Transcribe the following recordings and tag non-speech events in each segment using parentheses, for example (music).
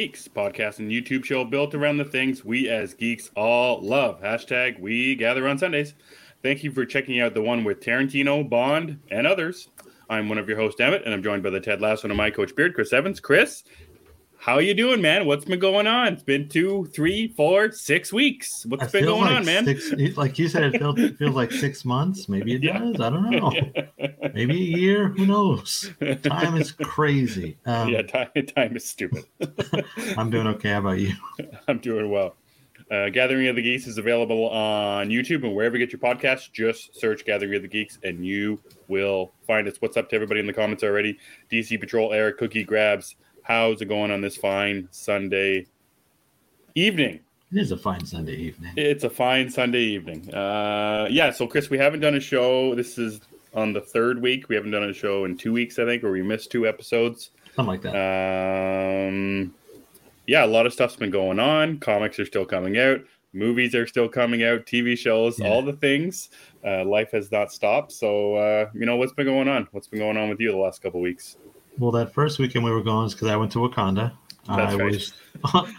Geeks, podcast and YouTube show built around the things we as geeks all love. Hashtag we gather on Sundays. Thank you for checking out the one with Tarantino, Bond, and others. I'm one of your hosts, Emmet, and I'm joined by the Ted Lasso and my coach Beard, Chris Evans. Chris, how you doing, man? What's been going on? It's been two, three, four, six weeks. What's I been going like on, man? Six, like you said, it feels, it feels like six months. Maybe it (laughs) Yeah. does. I don't know. (laughs) Maybe a year. Who knows? Time is crazy. Um, yeah, time, time is stupid. (laughs) I'm doing okay. How about you? I'm doing well. Uh, Gathering of the Geeks is available on YouTube and wherever you get your podcasts. Just search Gathering of the Geeks and you will find us. What's up to everybody in the comments already? DC Patrol, Eric, Cookie Grabs. How's it going on this fine Sunday evening? It is a fine Sunday evening. It's a fine Sunday evening. Uh, yeah, so Chris, we haven't done a show. This is on the third week. We haven't done a show in two weeks, I think, or we missed two episodes. Something like that. Um, yeah, a lot of stuff's been going on. Comics are still coming out. Movies are still coming out. TV shows, Yeah. all the things. Uh, life has not stopped. So, uh, you know, what's been going on? What's been going on with you the last couple weeks? Well, that first weekend we were going is because I went to Wakanda. That's I right. was (laughs)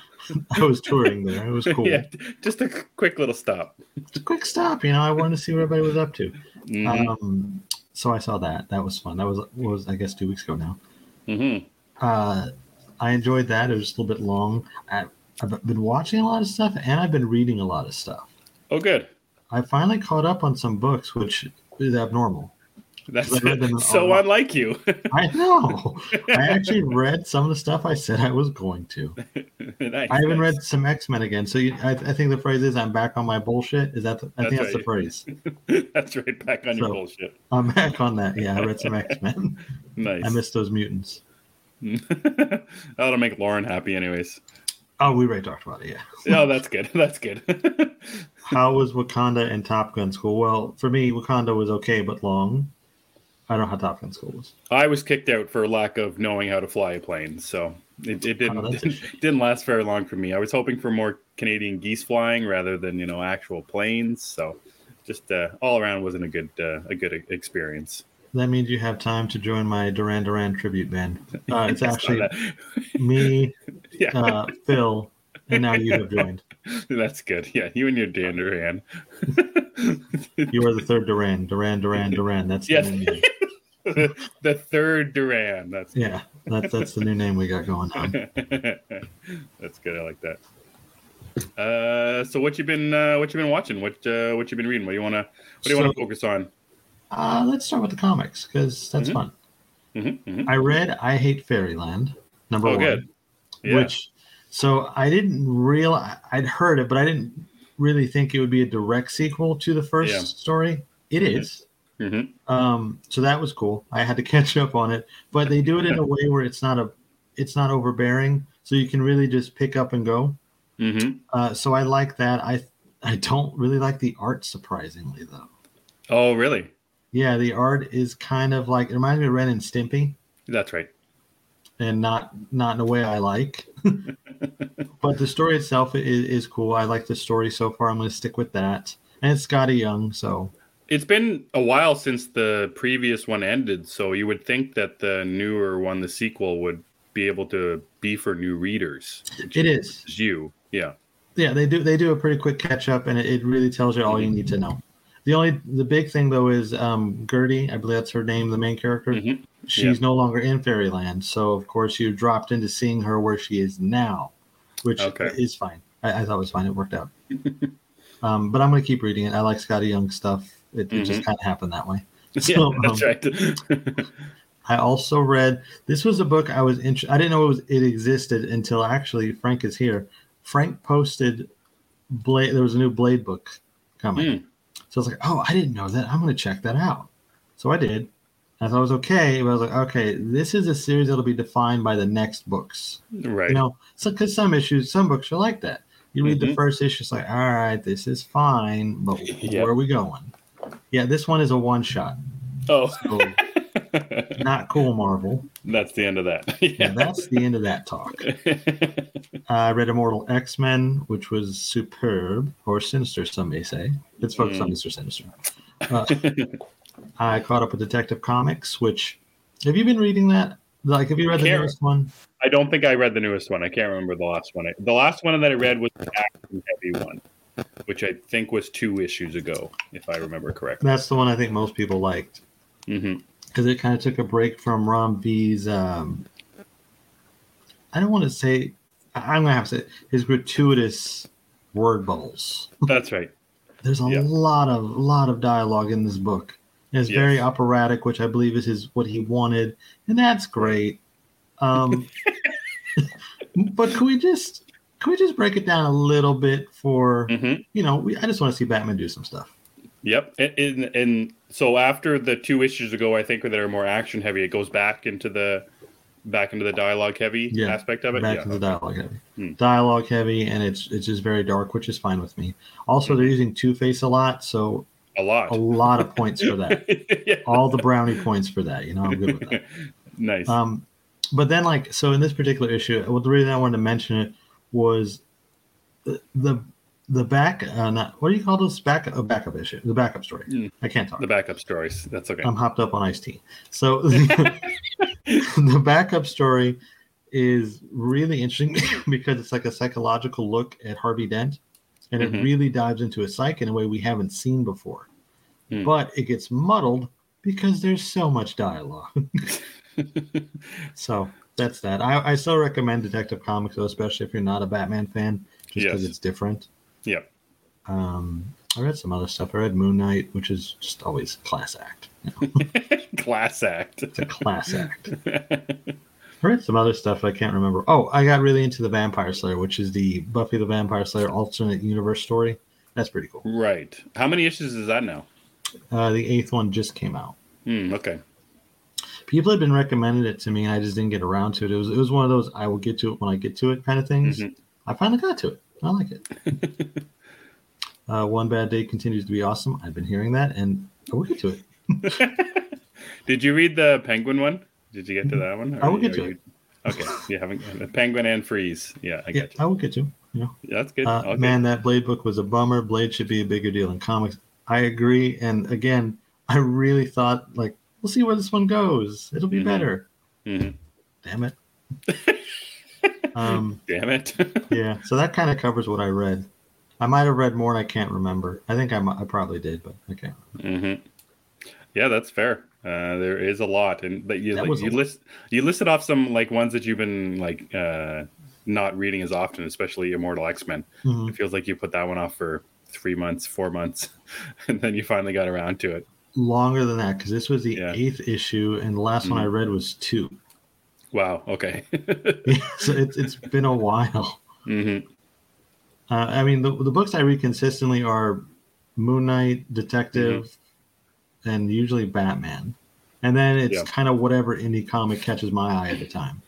I was touring there. It was (laughs) cool. yeah, just a quick little stop. It's a quick stop. You know, I wanted to see what everybody was up to. Mhm, Um, so I saw that. That was fun. That was was I guess two weeks ago now. Mm-hmm. uh, I enjoyed that. It was just a little bit long. I, I've been watching a lot of stuff and I've been reading a lot of stuff. Oh, good. I finally caught up on some books, which is abnormal. That's (laughs) so unlike you. (laughs) I know. I actually read some of the stuff I said I was going to. (laughs) Nice, I even nice. read some X Men again. So you, I, I think the phrase is "I'm back on my bullshit." Is that? The, I That's think that's the phrase. That's right. Back on your bullshit. I'm back on that. Yeah, I read some X Men. Nice. I missed those mutants. That'll make Lauren happy, anyways. Oh, we already talked about it. Yeah. Oh, that's good. That's good. How was Wakanda and Top Gun School? Well, for me, Wakanda was okay but long. I don't know how Top Gun School was. I was kicked out for lack of knowing how to fly a plane, so it, it didn't Oh, that's a shame. didn't last very long for me. I was hoping for more Canadian geese flying rather than you know actual planes. So just uh, all around wasn't a good uh, a good experience. That means you have time to join my Duran Duran tribute band. (laughs) Uh, it's actually me, (laughs) yeah, uh, Phil, and now you have joined. (laughs) that's good. Yeah, you and your Dan Duran. You are the third Duran. Duran, Duran, Duran. That's the Yes. name. (laughs) the third Duran. That's Yeah, that's that's the new name we got going on. (laughs) That's good. I like that. Uh, so what you've been uh, what you been watching? What uh, what you've been reading? What do you wanna what do you wanna focus on? Uh, let's start with the comics because that's Mhm. fun. hmm I read I Hate Fairyland, number Oh, one. good. Yeah. which so I didn't real I'd heard it, but I didn't really think it would be a direct sequel to the first Yeah. story. It Mhm. is. Hmm Um, so that was cool. I had to (laughs) catch up on it, but they do it in a way where it's not a it's not overbearing, so you can really just pick up and go. hmm Uh, so I like that. I I don't really like the art surprisingly though. Oh, really? Yeah, the art is kind of like it reminds me of Ren and Stimpy. That's right. and not not in a way I like. (laughs) but the story itself is, is cool. I like the story so far. I'm going to stick with that. And it's Skottie Young, so It's been a while since the previous one ended, so you would think that the newer one, the sequel, would be able to be for new readers. it is. It's you, yeah. Yeah, they do they do a pretty quick catch up, and it, it really tells you all you need to know. The only the big thing though is um, Gertie, I believe that's her name, the main character. Mhm. She's no longer in Fairyland, so of course you dropped into seeing her where she is now, which Okay. is fine. I, I thought it was fine. It worked out. (laughs) um, but I'm going to keep reading it. I like Skottie Young stuff. It, it just kind of happened that way. (laughs) Yeah, (laughs) that's um, right. (laughs) I also read this was a book I was int- I didn't know it, was, it existed until actually Frank is here. Frank posted Blade. There was a new Blade book coming, Hmm. so I was like, "Oh, I didn't know that. I'm going to check that out." So I did. I thought it was okay, but I was like, "Okay, this is a series that'll be defined by the next books." right. You know, so because some issues, some books are like that. You read the Mhm. first issue, it's like, "All right, this is fine, but Yep. where are we going?" Yeah, this one is a one shot. oh, So not cool, Marvel. that's the end of that. (laughs) Yeah, Yeah. that's the end of that talk. (laughs) I read Immortal X Men, which was superb, or sinister, some may say. It's focused on Mm. Mr. Sinister. Uh, I caught up with Detective Comics, which have you been reading that? Like, have you read the newest one? I don't think I read the newest one. I can't remember the last one. I, the last one that I read was the action heavy one, which I think was two issues ago, if I remember correctly. That's the one I think most people liked hmm because it kind of took a break from Ram V's. Um, I don't want to say. I'm gonna have to say his gratuitous word bubbles. (laughs) That's right. There's a Yeah. lot of lot of dialogue in this book. And it's Yes. very operatic, which I believe is his what he wanted, and that's great. Um, (laughs) (laughs) but can we just can we just break it down a little bit for hmm you know? We, I just want to see Batman do some stuff. Yep. And, and, and so after the two issues ago, I think that are more action heavy, it goes back into the back into the dialogue heavy Yeah, aspect of it. Back yeah. to the dialogue heavy, Hmm. dialogue heavy, and it's it's just very dark, which is fine with me. Also, Hmm. they're using Two Face a lot, so a lot. a lot of points for that. (laughs) Yeah. All the brownie points for that. You know, I'm good with that. (laughs) nice. Um, but then, like, so in this particular issue, well, the reason I wanted to mention it was the the, the back. Uh, not what do you call this? Back a backup issue. The backup story. Mm. I can't talk. the backup stories. That's okay. I'm hopped up on iced tea. So (laughs) (laughs) the backup story is really interesting (laughs) because it's like a psychological look at Harvey Dent, and Mhm. it really dives into his psyche in a way we haven't seen before. Hmm. But it gets muddled because there's so much dialogue. so that's that. I, I still recommend Detective Comics, though, especially if you're not a Batman fan, just because Yes. it's different. Yeah. Um, I read some other stuff. I read Moon Knight, which is just always class act. You know, (laughs) Class act. it's a class act. I read some other stuff I can't remember. Oh, I got really into the Vampire Slayer, which is the Buffy the Vampire Slayer alternate universe story. That's pretty cool. right. How many issues is that now? Uh, the eighth one just came out. Hmm, okay. People had been recommending it to me, and I just didn't get around to it. It was it was one of those I will get to it when I get to it kind of things. Mhm. I finally got to it. I like it. (laughs) uh, one bad day continues to be awesome. I've been hearing that, and I will get to it. (laughs) Did you read the Penguin one? Did you get to that one? I will get to you- Okay, you haven't the Penguin and Freeze. Yeah, I Yeah, get you. I will get to. You know, Yeah, that's good. uh, okay. man, that Blade book was a bummer. Blade should be a bigger deal in comics. I agree, and again, I really thought like we'll see where this one goes. It'll be Mhm. better. Mhm. Damn it. (laughs) um, Damn it. (laughs) yeah, so that kind of covers what I read. I might have read more, and I can't remember. I think I, I probably did, but I can't. hmm Yeah, that's fair. Uh, there is a lot, and that you like, you list you listed off some like ones that you've been like uh, not reading as often, especially Immortal X Men. Mhm. It feels like you put that one off for three months, four months, (laughs) and then you finally got around to it. Longer than that, because this was the Yeah. eighth issue, and the last one I Mhm. read was two. Wow. Okay. (laughs) so it's it's been a while. hmm Uh, I mean, the, the books I read consistently are Moon Knight, Detective, and usually Batman. And then it's Yeah. kind of whatever indie comic catches my eye at the time.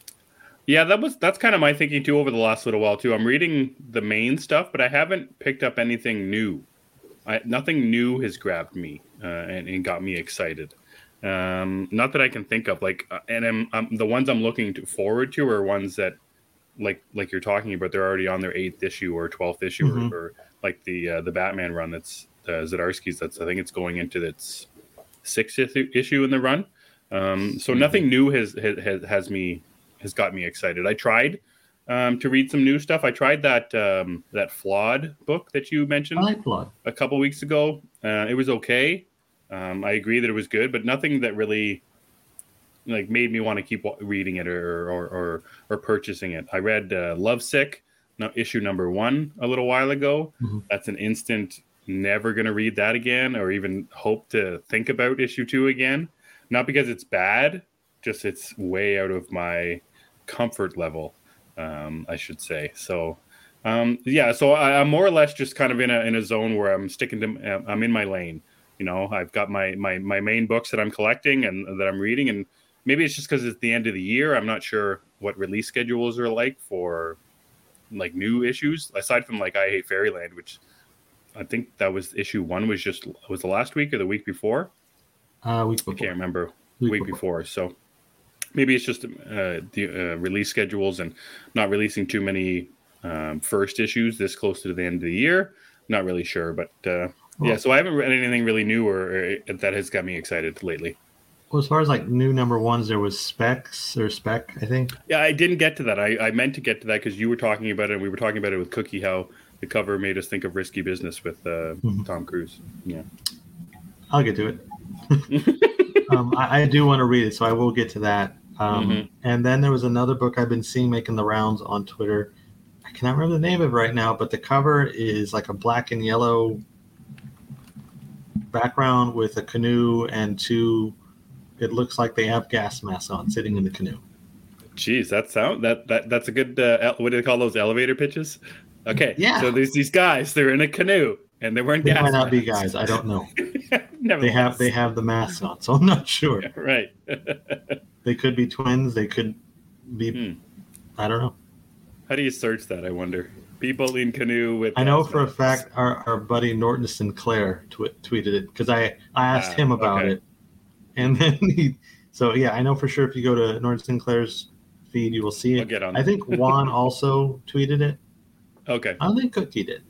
Yeah, that was that's kind of my thinking too over the last little while too. I'm reading the main stuff, but I haven't picked up anything new. I, nothing new has grabbed me uh, and, and got me excited. Um, not that I can think of. Like, uh, and I'm, I'm the ones I'm looking to forward to are ones that, like, like you're talking about, they're already on their eighth issue or twelfth issue, Mhm. or, or like the uh, the Batman run that's uh, Zdarsky's. That's I think it's going into its sixth issue- in the run. Um, so Mhm. nothing new has, has has me has got me excited. I tried um, to read some new stuff. I tried that um, that flawed book that you mentioned I like a couple weeks ago. Uh, it was okay. Um, I agree that it was good, but nothing that really like made me want to keep reading it or or or, or purchasing it. I read uh, Love Sick, no, issue number one, a little while ago. Mhm. That's an instant. Never going to read that again, or even hope to think about issue two again. Not because it's bad, just it's way out of my comfort level, um, I should say. So um, yeah, so I, I'm more or less just kind of in a in a zone where I'm sticking to. uh, I'm in my lane. You know, I've got my my my main books that I'm collecting and that I'm reading, and maybe it's just because it's the end of the year. I'm not sure what release schedules are like for like new issues aside from like I Hate Fairyland, which I think that was issue one was just was the last week or the week before. Uh, week I can't remember Week week before. before. So maybe it's just uh, the uh, release schedules and not releasing too many um, first issues this close to the end of the year. Not really sure, but uh, yeah. So I haven't read anything really new or, or that has got me excited lately. Well, as far as like new number ones, there was Specs or Spec, I think. Yeah, I didn't get to that. I, I meant to get to that because you were talking about it. and We were talking about it with Cookie. How the cover made us think of Risky Business with uh, Mhm. Tom Cruise. Yeah. I'll get to it. (laughs) um, I, I do want to read it, so I will get to that. Um, Mhm. And then there was another book I've been seeing making the rounds on Twitter. I cannot remember the name of it right now, but the cover is like a black and yellow background with a canoe and two. It looks like they have gas masks on, sitting in the canoe. Jeez, that sound that that that's a good. Uh, what do they call those elevator pitches? Okay. Yeah. So there's these guys. They're in a canoe and they're wearing They might not be guys. I don't know. (laughs) They have they have the masks on, so I'm not sure. (laughs) right. (laughs) They could be twins. They could be. Hmm. I don't know. How do you search that? I wonder. People in canoe with. I know for a fact our, our buddy Norton Sinclair tw- tweeted it because I, I asked Ah, him about okay. it. And then he, so yeah, I know for sure if you go to Norton Sinclair's feed, you will see it. get on. I think Juan also tweeted it. Okay. I think Cookie did.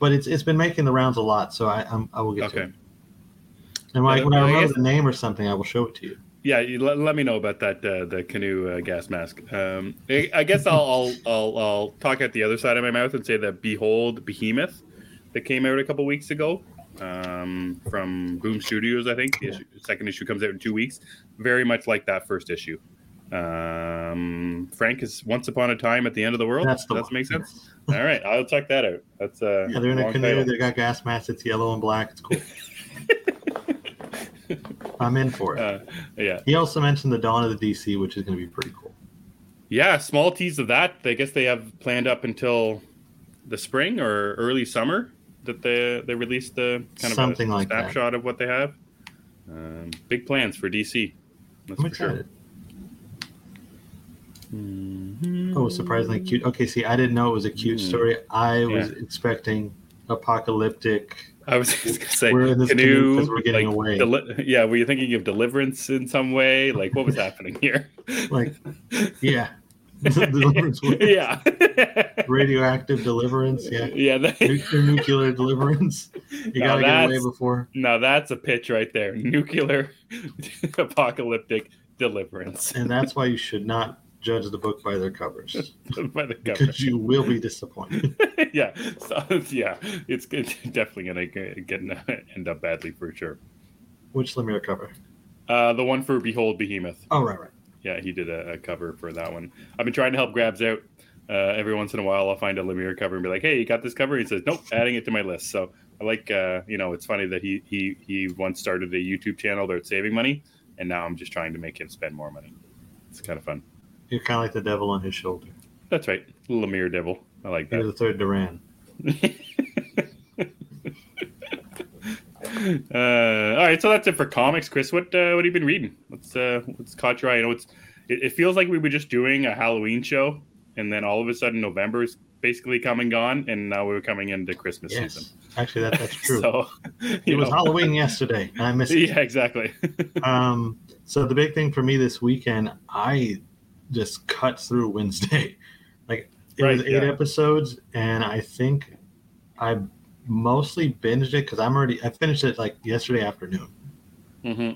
But it's it's been making the rounds a lot, so I I'm, I will get to Okay. it. And when, I, Uh, when I I remember guess- the name or something, I will show it to you. Yeah, you let, let me know about that uh, the canoe uh, gas mask. Um, I, I guess I'll, I'll I'll I'll talk at the other side of my mouth and say that Behold Behemoth that came out a couple weeks ago um, from Boom Studios. I think the issue, the second issue comes out in two weeks. Very much like that first issue. Um, Frank is Once Upon a Time at the End of the World. That's the Does that make sense? All right, I'll check that out. That's uh, Yeah, they're in a canoe. title. They got gas masks. It's yellow and black. It's cool. (laughs) I'm in for it. Uh, yeah. He also mentioned the Dawn of the DC, which is going to be pretty cool. Yeah, small tease of that. I guess they have planned up until the spring or early summer that they they released the kind Something of a like that. snapshot of what they have. Um, big plans for DC. That's I'm for sure. Mhm. Oh, surprisingly cute. Okay, see, I didn't know it was a cute Mm. story. I was expecting apocalyptic. I was (laughs) just gonna say We're in this canoe canoe. 'cause we're getting away. deli- yeah, were you thinking of deliverance in some way? Like what was (laughs) happening here? Like, (laughs) yeah, deliverance, yeah, radioactive deliverance. Yeah, yeah. that- nuclear, deliverance. You gotta get away before. Now that's a pitch right there. Nuclear apocalyptic deliverance And that's why you should not judge the book by their covers (laughs) by the government. because you will be (laughs) disappointed. (laughs) yeah, so, yeah, it's good. definitely gonna get, get end up badly for sure. Which Lemire cover? Uh, the one for Behold Behemoth. Oh, right, right. Yeah, he did a, a cover for that one. I've been trying to help Grabs out. Uh, every once in a while, I'll find a Lemire cover and be like, "Hey, you got this cover?" He says, "Nope, adding it to my list." So I like, uh, you know, it's funny that he he he once started a YouTube channel that's saving money, and now I'm just trying to make him spend more money. It's kind of fun. You're kind of like the devil on his shoulder. That's right, Lemire Devil. I like that. You're the third Duran. (laughs) Uh, all right, so that's it for comics. Chris, what uh, what have you been reading? What's uh, what's caught your eye? I know it's it, it feels like we were just doing a Halloween show, and then all of a sudden November is basically come and gone, and now we're coming into Christmas Yes, season. actually, that, that's (laughs) true. So it you was know. Halloween yesterday, and I missed it. (laughs) Yeah, exactly. Um, so the big thing for me this weekend, I just cut through Wednesday. (laughs) Like it was eight yeah. episodes, and I think I mostly binged it because I'm already. I finished it like yesterday afternoon. hmm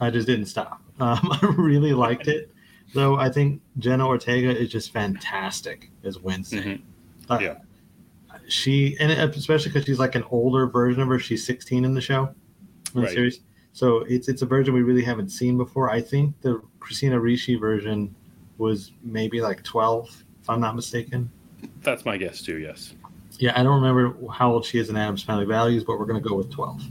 I just didn't stop. (laughs) Um, I really liked it, though. I think Jenna Ortega is just fantastic as Wednesday. hmm Uh, Yeah. She and especially because she's like an older version of her. She's 16 in the show, in the Right. series. So it's it's a version we really haven't seen before. I think the Christina Ricci version was maybe like 12, if I'm not mistaken. That's my guess too. Yes. Yeah, I don't remember how old she is in Addams Family Values, but we're going to go with 12.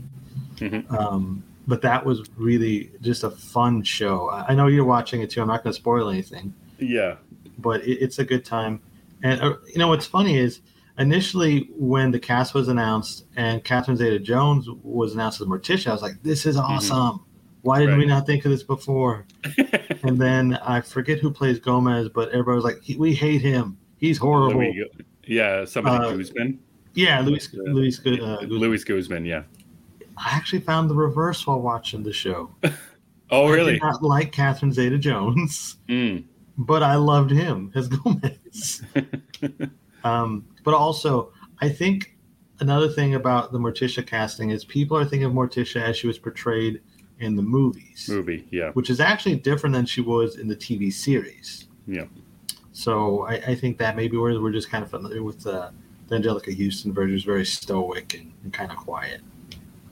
Mhm. Um, but that was really just a fun show. I know you're watching it too. I'm not going to spoil anything, Yeah. but it, it's a good time. And uh, you know what's funny is initially when the cast was announced and Catherine Zeta-Jones was announced as Morticia, I was like, "This is awesome! Why didn't we Mm-hmm. Not think of this before?" (laughs) and then I forget who plays Gomez, but everybody was like, he, "We hate him. He's horrible." Luis, yeah. Somebody Uh, Guzman. Yeah, Luis Uh, Luis, uh, Guzman. Luis Guzman. Yeah. I actually found the reverse while watching the show. (laughs) Oh, I really? did not like Catherine Zeta-Jones, Mm. but I loved him as (laughs) Gomez. um, but also, I think another thing about the Morticia casting is people are thinking of Morticia as she was portrayed in the movies, movie. Yeah, which is actually different than she was in the TV series. yeah. So I, I think that maybe we're, we're just kind of familiar with the, the Anjelica Huston version, is very stoic and, and kind of quiet.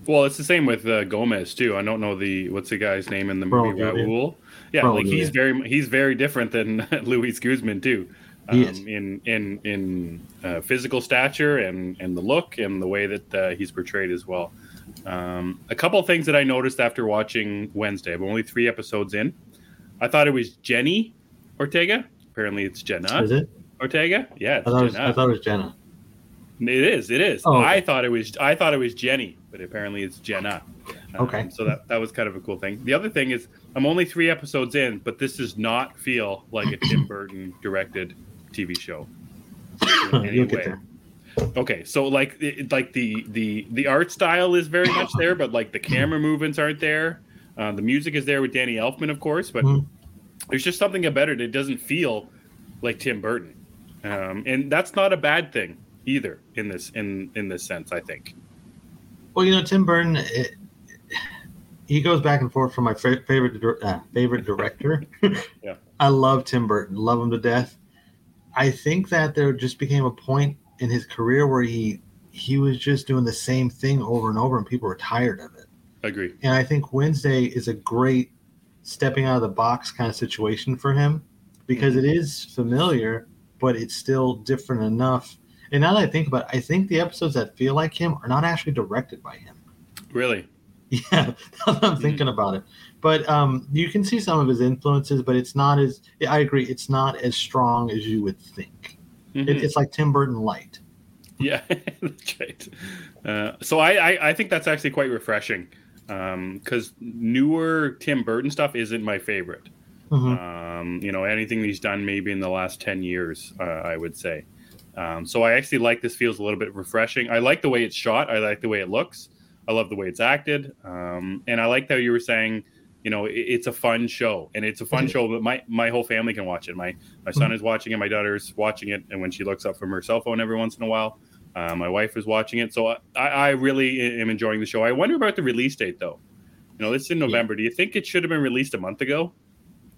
Well, it's the same with uh, Gomez too. I don't know the what's the guy's name in the movie Raul Raul. Yeah, like he's very he's very different than (laughs) Luis Guzman too. Um, in in in uh, physical stature and and the look and the way that uh, he's portrayed as well. Um, a couple things that I noticed after watching Wednesday. I'm only three episodes in. I thought it was Jenny Ortega. Apparently, it's Jenna Is it? Ortega. Yeah, I thought, it was, Jenna. I thought it was Jenna. It is. It is. Oh, okay. I thought it was. I thought it was Jenny, but apparently it's Jenna. Um, Okay. So that that was kind of a cool thing. The other thing is, I'm only three episodes in, but this does not feel like a Tim Burton directed TV show. in (laughs) any You'll get way. Okay, so like it, like the the the art style is very much there, but like the camera movements aren't there. Uh, the music is there with Danny Elfman, of course, but Mhm. there's just something about it. It doesn't feel like Tim Burton, um, and that's not a bad thing either in this in in this sense. I think. Well, you know, Tim Burton, it, he goes back and forth from my fa- favorite uh, favorite director. (laughs) (laughs) Yeah. I love Tim Burton, love him to death. I think that there just became a point in his career where he he was just doing the same thing over and over, and people were tired of it. I agree. And I think Wednesday is a great stepping out of the box kind of situation for him because it is familiar, but it's still different enough. And now that I think about it, I think the episodes that feel like him are not actually directed by him. Really. (laughs) Yeah, now that I'm thinking about it. But um, you can see some of his influences, but it's not as, I agree, it's not as strong as you would think. Mhm. It, it's like Tim Burton light. Yeah, (laughs) that's right. Uh, so I, I I think that's actually quite refreshing because newer Tim Burton stuff isn't my favorite. Mhm. Um, you know, anything he's done maybe in the last 10 years, uh, I would say. Um, so I actually like this feels a little bit refreshing. I like the way it's shot. I like the way it looks. I love the way it's acted. Um, and I like how you were saying, you know, it, it's a fun show and it's a fun show that my, my whole family can watch it. My, my son is watching it. My daughter's watching it. And when she looks up from her cell phone every once in a while, uh, my wife is watching it. So I, I really am enjoying the show. I wonder about the release date though. You know, this is in November. Do you think it should have been released a month ago?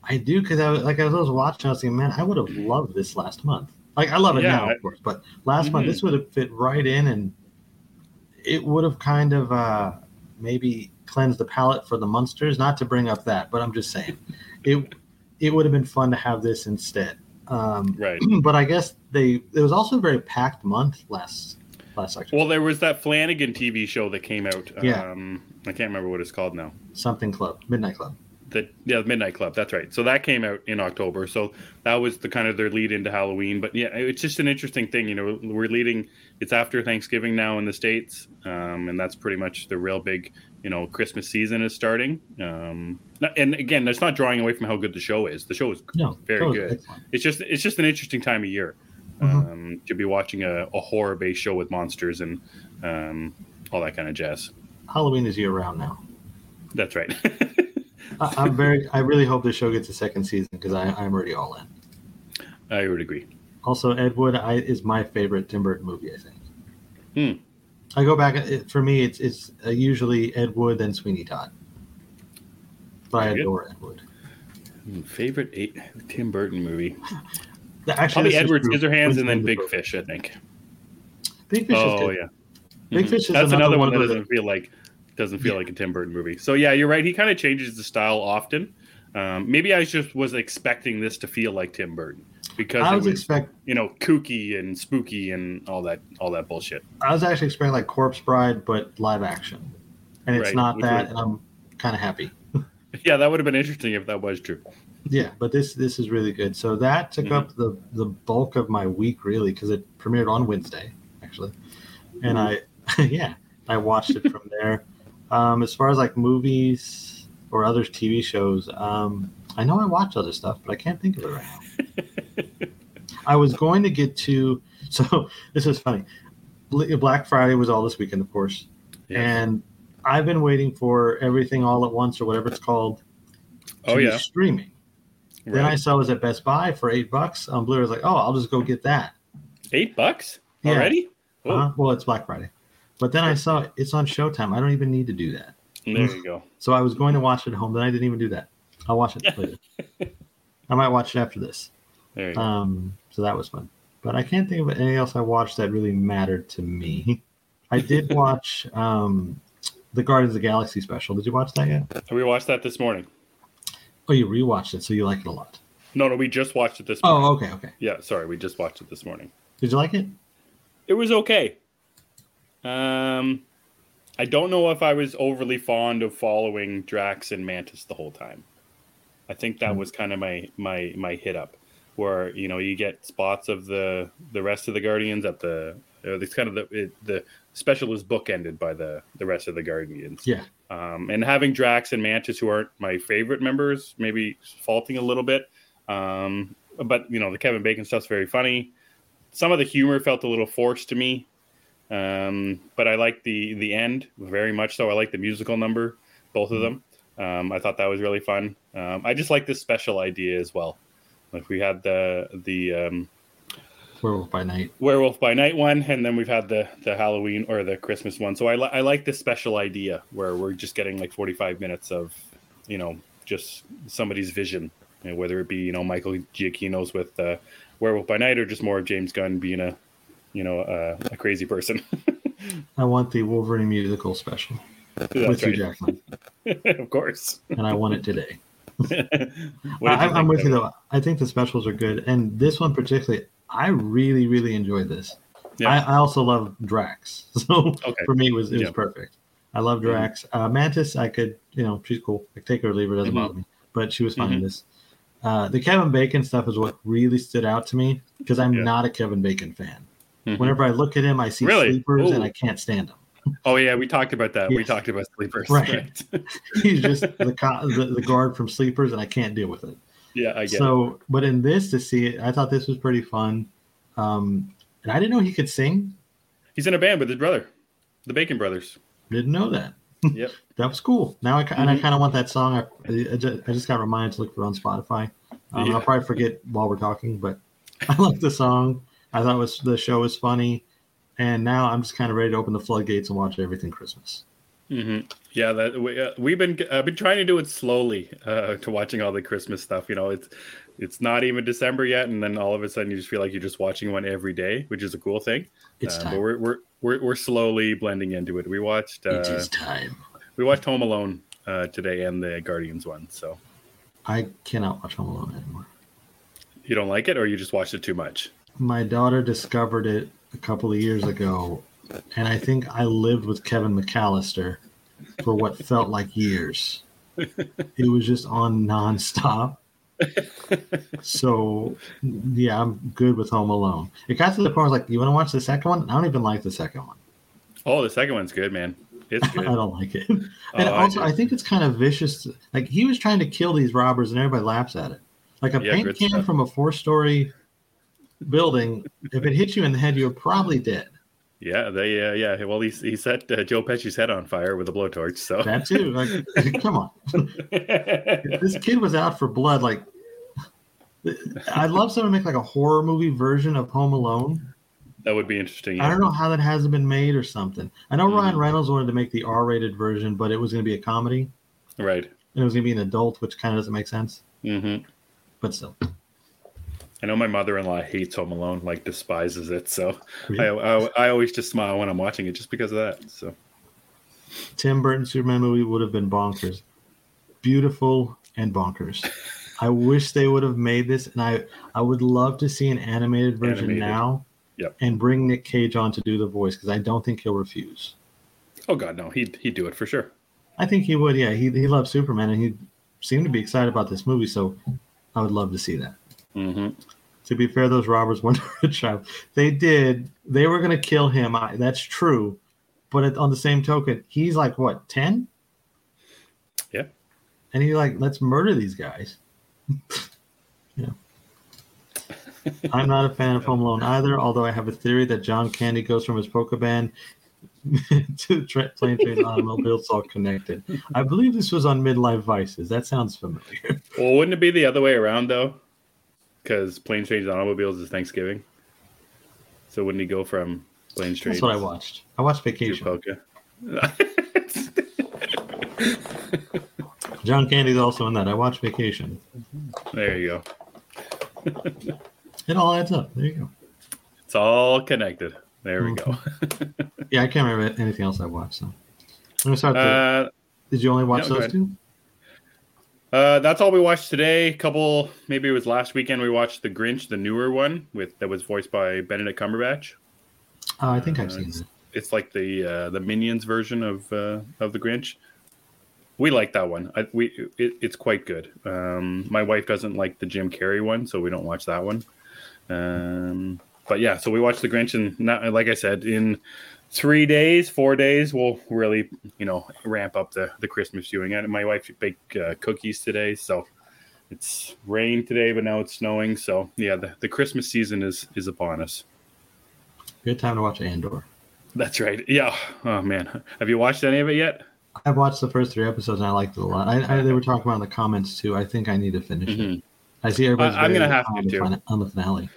I do because I was like I was watching. I was thinking, man, I would have loved this last month. Like I love it Yeah, now, of course, but last month Mhm. this would have fit right in, and it would have kind of uh, maybe cleansed the palate for the monsters. Not to bring up that, but I'm just saying, it it would have been fun to have this instead. Um, Right. (clears throat) but I guess they it was also a very packed month last last October. Well, there was that Flanagan TV show that came out. Yeah. Um, I can't remember what it's called now. Something Club, Midnight Club. The yeah, Midnight Club. That's right. So that came out in October. So that was the kind of their lead into Halloween. But yeah, it's just an interesting thing. You know, we're leading. It's after Thanksgiving now in the states, um, and that's pretty much the real big. You know, Christmas season is starting. Um, and again, that's not drawing away from how good the show is. The show is No, Very good. it's just it's just an interesting time of year Mhm. um, to be watching a, a horror based show with monsters and um, all that kind of jazz. Halloween is year round now. That's right. (laughs) I, I'm very. I really hope the show gets a second season because I'm already all in. I would agree. Also, Ed Wood I, is my favorite Tim Burton movie. I think. Hmm. I go back. For me, it's it's uh, usually Ed Wood then Sweeney Todd. But I adore Ed Wood. Hmm, Favorite eight, Tim Burton movie? The- Actually, Probably Edward. Scissorhands and then Big is Fish. I think. Big Fish is Oh good. yeah, Big Mhm. Fish is That's another another one one that doesn't feel like doesn't feel like a Tim Burton movie. So yeah, you're right. He kind of changes the style often. Um, maybe I just was expecting this to feel like Tim Burton because I it was was expect. you know kooky and spooky and all that all that bullshit. I was actually expecting like Corpse Bride, but live action, and it's Right, not which that, would- and I'm kind of happy. (laughs) Yeah, that would have been interesting if that was true. Yeah, but this this is really good. So that took Mhm. up the the bulk of my week really because it premiered on Wednesday actually, and I (laughs) yeah I watched it from there. Um, as far as like movies or other TV shows, um, I know I watch other stuff, but I can't think of it right now. (laughs) I was going to get to (laughs) so this is funny. Black Friday was all this weekend, of course, Yeah. and I've been waiting for everything all at once or whatever it's called. to oh yeah, streaming. Then I saw it was at Best Buy for eight bucks on Blu-ray. I was like, oh, I'll just go get that. eight bucks Yeah. already. Uh-huh. Well, it's Black Friday, but then I saw it's on Showtime. I don't even need to do that. There you go. So I was going to watch it at home, then I didn't even do that. I'll watch it later. (laughs) I might watch it after this. There you go. Um, so that was fun. But I can't think of anything else I watched that really mattered to me. I did (laughs) watch um, the Guardians of the Galaxy special. Did you watch that yet? we watched that this morning. Oh, you rewatched it, so you like it a lot. No, no, we just watched it this morning. Oh, okay, okay. Yeah, sorry, we just watched it this morning. Did you like it? It was okay. Um, I don't know if I was overly fond of following Drax and Mantis the whole time. I think that Hmm. was kind of my my my hit up, where you know you get spots of the the rest of the Guardians at the. It's kind of the it, the special is bookended by the the rest of the Guardians. Yeah. Um, and having Drax and Mantis, who aren't my favorite members, maybe faulting a little bit. Um, but you know, the Kevin Bacon stuff's very funny. Some of the humor felt a little forced to me, um, but I like the the end very much. So I like the musical number, both of them. Um, I thought that was really fun. Um, I just like this special idea as well. Like we had the the um, Werewolf by Night. Werewolf by Night one, and then we've had the the Halloween or the Christmas one. So I li- I like this special idea where we're just getting like forty five minutes of, you know, just somebody's vision, you know, whether it be you know Michael Giacchino's with uh, Werewolf by Night or just more of James Gunn being a, you know, uh, a crazy person. (laughs) I want the Wolverine musical special That's with right. Jackman, (laughs) of course. and I want it today. (laughs) I, i'm think, with you though? I think the specials are good, and this one particularly, I really, really enjoyed this. Yeah. I, I also love Drax, so Okay. for me it was it was Yeah. perfect. I love Drax. Uh, Mantis, I could, you know, she's cool. I take her or leave her, doesn't Mhm. bother me. But she was fine in Mhm. this. Uh, the Kevin Bacon stuff is what really stood out to me because I'm Yeah. not a Kevin Bacon fan. Mhm. Whenever I look at him, I see Really? sleepers and I can't stand him. Oh yeah, we talked about that. We talked about sleepers. Right. (laughs) He's just the, co- the the guard from Sleepers, and I can't deal with it. yeah, I get it. so, but in this to see it, I thought this was pretty fun. Um, and I didn't know he could sing. He's in a band with his brother, the Bacon Brothers. Didn't know that. (laughs) Yep. That was cool. Now I and I kind of want that song. I, I, just, I just got reminded to look for it on Spotify. Um, Yeah. I'll probably forget while we're talking, but (laughs) I like the song. I thought it was the show was funny, and now I'm just kind of ready to open the floodgates and watch everything Christmas. hmm Yeah, that we, uh, we've been I've been trying to do it slowly uh, to watching all the Christmas stuff. You know, it's it's not even December yet, and then all of a sudden you just feel like you're just watching one every day, which is a cool thing. It's Uh, time. but we're, we're we're we're slowly blending into it. We watched it uh, is time. we watched Home Alone uh, today and the Guardians one. So I cannot watch Home Alone anymore. you don't like it, or you just watched it too much? My daughter discovered it a couple of years ago, and I think I lived with Kevin McAllister for what felt like years. It was just on nonstop. So, yeah, I'm good with Home Alone. It got to the point where I was like, you want to watch the second one? I don't even like the second one. Oh, the second one's good, man. It's (laughs) good. I don't like it. And Oh, I also, do. I, think it's kind of vicious. Like, he was trying to kill these robbers, and everybody laughs at it. Like a Yeah, paint can stuff. from a four story building, if it hit you in the head, you're probably dead. Yeah, they uh, yeah. Well, he he set uh, Joe Pesci's head on fire with a blowtorch. So That too. Like, (laughs) come on. This kid was out for blood. Like, I'd love someone to make like a horror movie version of Home Alone. that would be interesting. I don't know how that hasn't been made or something. I know Ryan Mhm. Reynolds wanted to make the R-rated version, but it was going to be a comedy Right. and it was going to be an adult, which kind of doesn't make sense. hmm But still, I know my mother-in-law hates Home Alone, like despises it. So I, I I always just smile when I'm watching it, just because of that. So Tim Burton Superman movie would have been bonkers, beautiful and bonkers. I wish they would have made this, and I I would love to see an animated version Animated. now, Yep. and bring Nick Cage on to do the voice because I don't think he'll refuse. oh god, no, he'd he'd do it for sure. I think he would. Yeah, he he loves Superman, and he seemed to be excited about this movie. So I would love to see that. hmm To be fair, those robbers went for a child. They did. They were going to kill him. I, that's true. But it, on the same token, he's like what ten? Yeah. And he's like, let's murder these guys. (laughs) yeah. (laughs) I'm not a fan of Home Alone either. Although I have a theory that John Candy goes from his polka band (laughs) to tra- plane train automobiles all connected. I believe this was on Midlife Vices. That sounds familiar. Well, wouldn't it be the other way around though? Because planes, trains, and automobiles is Thanksgiving. So wouldn't he go from planes, trains That's what I watched. I watched Vacation. polka? (laughs) John Candy's also in that. I watched Vacation. There you go. It all adds up. There you go. It's all connected. There we go. Yeah, I can't remember anything else I watched. So. Start. (laughs) uh, Did you only watch no, those two? Uh, that's all we watched today. A Couple, maybe it was last weekend. We watched The Grinch, the newer one with that was voiced by Benedict Cumberbatch. Oh, I think I've Uh, seen that. it's like the uh, the Minions version of uh, of the Grinch. We like that one. I, we it, it's quite good. Um, my wife doesn't like the Jim Carrey one, so we don't watch that one. Um, but yeah, so we watched the Grinch, and not, like I said, in three days, four days, we'll really you know ramp up the the Christmas viewing. And my wife baked uh, cookies today, so it's rain today, but now it's snowing. So yeah, the, the Christmas season is is upon us. Good time to watch Andor. That's right. Yeah. Oh man, have you watched any of it yet? I've watched the first three episodes and I liked it a lot. I, I they were talking about in the comments too. I think I need to finish it. Mhm. I see everybody's. I- I'm gonna have to fin- on the finale.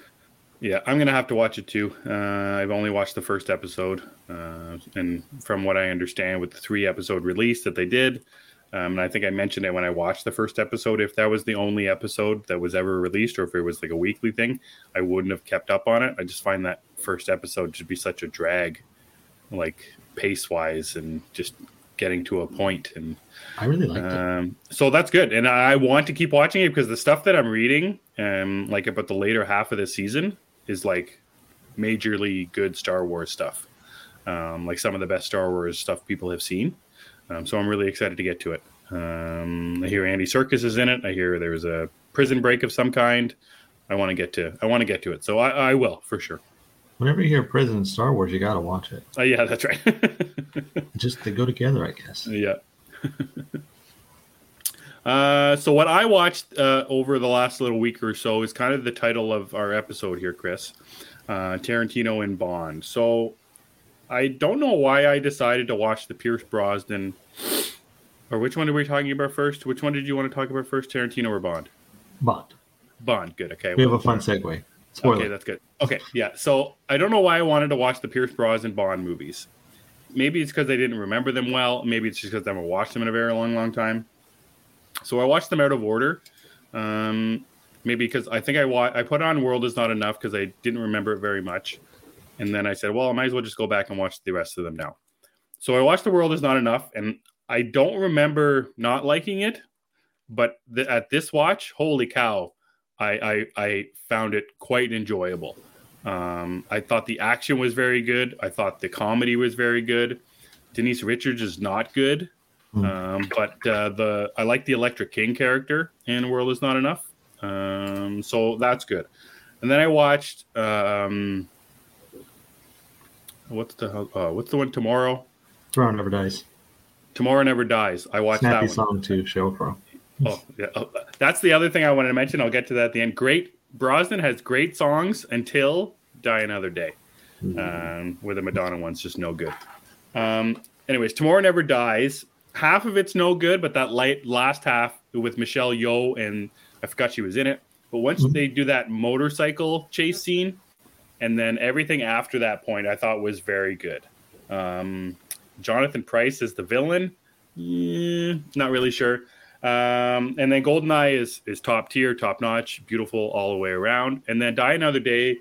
Yeah, I'm gonna have to watch it too. Uh, I've only watched the first episode, uh, and from what I understand, with the three episode release that they did, um, and I think I mentioned it when I watched the first episode. If that was the only episode that was ever released, or if it was like a weekly thing, I wouldn't have kept up on it. I just find that first episode to be such a drag, like pace wise, and just getting to a point and I really liked it. um, so that's good, and I want to keep watching it because the stuff that I'm reading, um, like about the later half of the season, is like majorly good Star Wars stuff. Um, like some of the best Star Wars stuff people have seen. Um, so I'm really excited to get to it. Um, I hear Andy Serkis is in it. I hear there's a prison break of some kind. I want to get to. I want to get to it. So I, I will for sure. Whenever you hear prison in Star Wars, you gotta watch it. Uh, yeah, that's right. (laughs) Just they go together, I guess. Yeah. (laughs) uh, so what I watched uh, over the last little week or so is kind of the title of our episode here, Chris. Uh, Tarantino and Bond. So I don't know why I decided to watch the Pierce Brosnan. Or which one are we talking about first? Which one did you want to talk about first, Tarantino or Bond? Bond. Bond. Good. Okay. We have a fun segue. Spoiler. Okay, that's good. Okay, yeah. So I don't know why I wanted to watch the Pierce Brosnan Bond movies. Maybe it's because I didn't remember them well. Maybe it's just because I haven't watched them in a very long, long time. So I watched them out of order. Um, maybe because I think I wa- I put on World is Not Enough because I didn't remember it very much, and then I said, well, I might as well just go back and watch the rest of them now. So I watched The World is Not Enough, and I don't remember not liking it, but at this watch, holy cow, I, I I found it quite enjoyable. Um, I thought the action was very good. I thought the comedy was very good. Denise Richards is not good. Um, but uh, the I like the Elektra King character in World Is Not Enough, um, so that's good. And then I watched um, what's the hell- uh, what's the one tomorrow? Tomorrow Never Dies. Tomorrow Never Dies. I watched Snappy that one. song too, Sheryl Crow. Oh, yeah. Oh, that's the other thing I wanted to mention. I'll get to that at the end. Great. Brosnan has great songs until Die Another Day, um, where the Madonna one's just no good. Um, anyways, Tomorrow Never Dies. Half of it's no good, but that light last half with Michelle Yeoh and I forgot she was in it. But once Mhm. they do that motorcycle chase scene, and then everything after that point, I thought was very good. Um, Jonathan Pryce is the villain. Not really sure. Um, and then Goldeneye is is top tier, top notch, beautiful all the way around. And then Die Another Day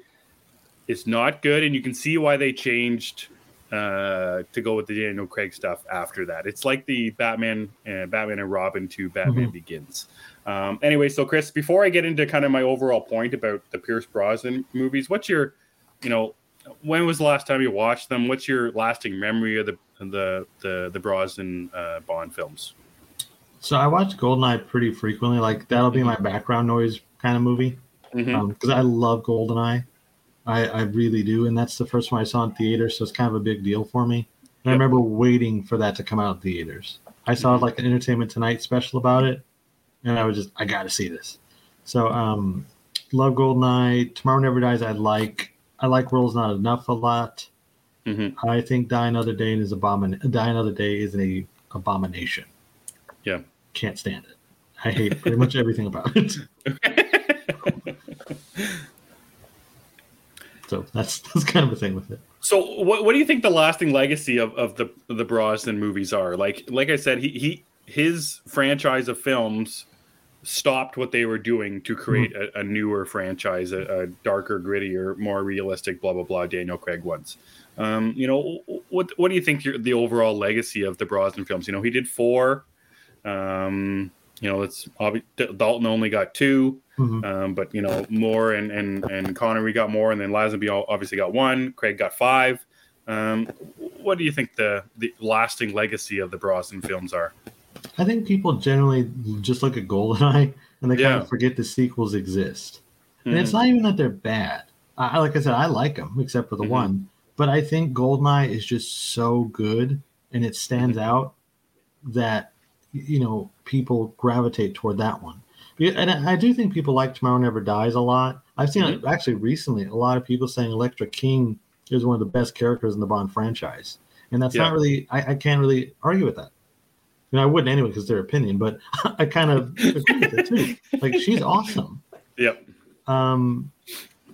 is not good, and you can see why they changed uh, to go with the Daniel Craig stuff after that. It's like the Batman, uh, Batman and Robin to Batman Mhm. Begins. Um, anyway, so Chris, before I get into kind of my overall point about the Pierce Brosnan movies, what's your, you know, when was the last time you watched them? What's your lasting memory of the the the, the Brosnan uh, Bond films? So I watch Goldeneye pretty frequently. Like that'll be my background noise kind of movie because I love Goldeneye. I, I really do, and that's the first one I saw in theaters, so it's kind of a big deal for me. And I remember waiting for that to come out in theaters. I saw like an Entertainment Tonight special about it, and I was just, I got to see this. So, um, love Goldeneye. Tomorrow Never Dies. I like. I like World's Not Enough a lot. Mhm. I think Die Another Day is abomin. Die Another Day is a abomination. Yeah. can't stand it. I hate pretty much everything about it. (laughs) (laughs) So that's (laughs) that's kind of a thing with it. So, what, what do you think the lasting legacy of, of the the Brosnan movies are? Like, like I said, he he his franchise of films stopped what they were doing to create Mm-hmm. a, a newer franchise, a, a darker, grittier, more realistic, blah blah blah. Daniel Craig ones. Um, you know, what what do you think your, the overall legacy of the Brosnan films? You know, he did four. Um, you know, it's obvi- Dalton only got two, Mhm. um, but you know, Moore and and and Connery got more, and then Lazenby obviously got one. Craig got five. Um, what do you think the the lasting legacy of the Brosnan films are? I think people generally just look at Goldeneye and they kind of forget the sequels exist. And Mhm. it's not even that they're bad. I, like I said, I like them except for the Mhm. one. But I think Goldeneye is just so good and it stands Mm-hmm. out that you know people gravitate toward that one. And I do think people like Tomorrow Never Dies a lot. I've seen Mm-hmm. actually recently. A lot of people saying Elektra King is one of the best characters in the Bond franchise, and that's Yeah. not really. I, I can't really argue with that. And I wouldn't anyway because their opinion, but (laughs) I kind of agree with it too. Like she's awesome. Yep. Um,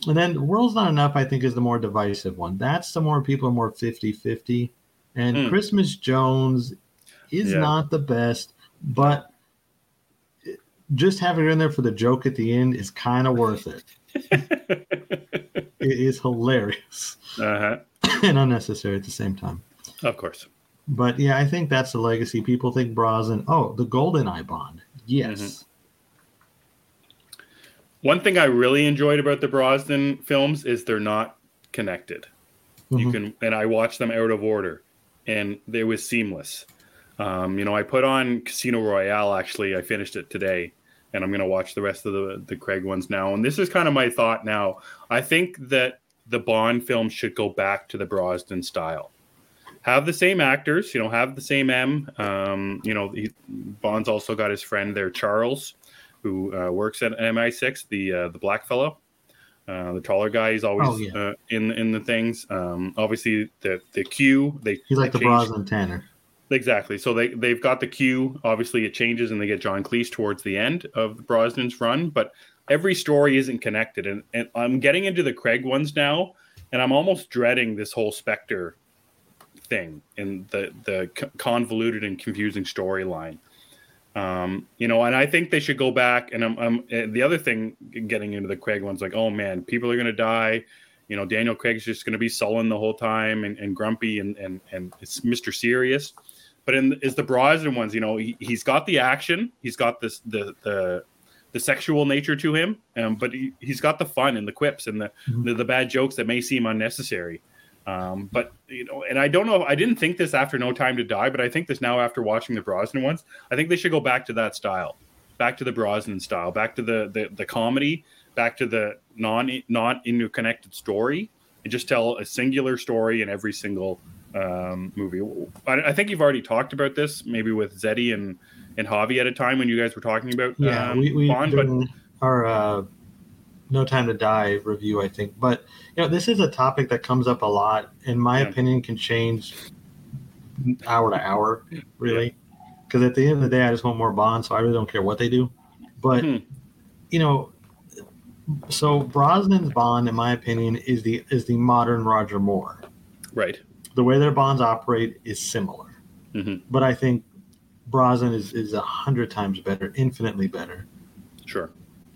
and then World's Not Enough, I think, is the more divisive one. That's the more people are more 50 50. And Hmm. Christmas Jones is Yeah. not the best, but just having her in there for the joke at the end is kind of worth it. (laughs) it is hilarious Uh huh. (laughs) and unnecessary at the same time. Of course. But yeah, I think that's the legacy. People think Brosnan, oh, the Goldeneye Bond. Yes. Mm-hmm. One thing I really enjoyed about the Brosnan films is they're not connected. You Mhm. can, and I watched them out of order, and it was seamless. Um, you know, I put on Casino Royale. Actually, I finished it today, and I'm going to watch the rest of the the Craig ones now. And this is kind of my thought now. I think that the Bond films should go back to the Brosnan style. Have the same actors, you know, have the same M. Um, you know, he, Bond's also got his friend there, Charles, who uh, works at MI6, the uh, the black fellow, uh, the taller guy. He's always Oh, yeah. uh, in in the things. Um, obviously, the the Q they He's like the Brosnan Tanner. Exactly. So they they've got the Q. Obviously, it changes, and they get John Cleese towards the end of Brosnan's run. But every story isn't connected, and, and I'm getting into the Craig ones now, and I'm almost dreading this whole Spectre thing and the the convoluted and confusing storyline. Um, you know, and I think they should go back. And I'm, I'm uh, the other thing getting into the Craig ones, like, oh man, people are going to die. You know, Daniel Craig's just going to be sullen the whole time and, and grumpy and, and and it's Mr. Serious. But in is the Brosnan ones, you know, he, he's got the action, he's got this the the the sexual nature to him, um, but he, he's got the fun and the quips and the, Mhm. the the bad jokes that may seem unnecessary. Um, but you know, and I don't know. I didn't think this after No Time to Die, but I think this now after watching the Brosnan ones. I think they should go back to that style, back to the Brosnan style, back to the the, the comedy, back to the non non interconnected story, and just tell a singular story in every single um, movie. I, I think you've already talked about this, maybe with Zeddy and and Javi at a time when you guys were talking about Yeah, um, we, we Bond, but our uh, No Time to Die review, I think. But you know, this is a topic that comes up a lot. In my Yeah. opinion, can change hour to hour, really. Because at the end of the day, I just want more Bond, so I really don't care what they do. But Hmm. you know, so Brosnan's Bond, in my opinion, is the is the modern Roger Moore. right. The way their bonds operate is similar, hmm but I think Brosnan is is a hundred times better, infinitely better Sure.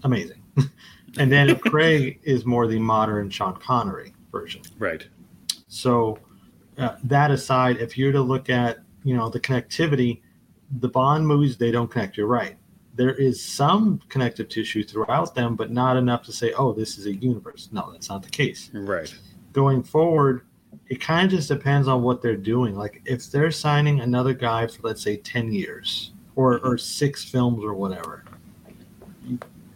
amazing. (laughs) and Daniel Craig is more the modern Sean Connery version. Right. So uh, that aside, if you're to look at you know the connectivity, the Bond movies they don't connect. You're right. There is some connective tissue throughout them, but not enough to say, oh, this is a universe. No, that's not the case. Right. Going forward, it kind of just depends on what they're doing. Like if they're signing another guy for let's say ten years or or six films or whatever.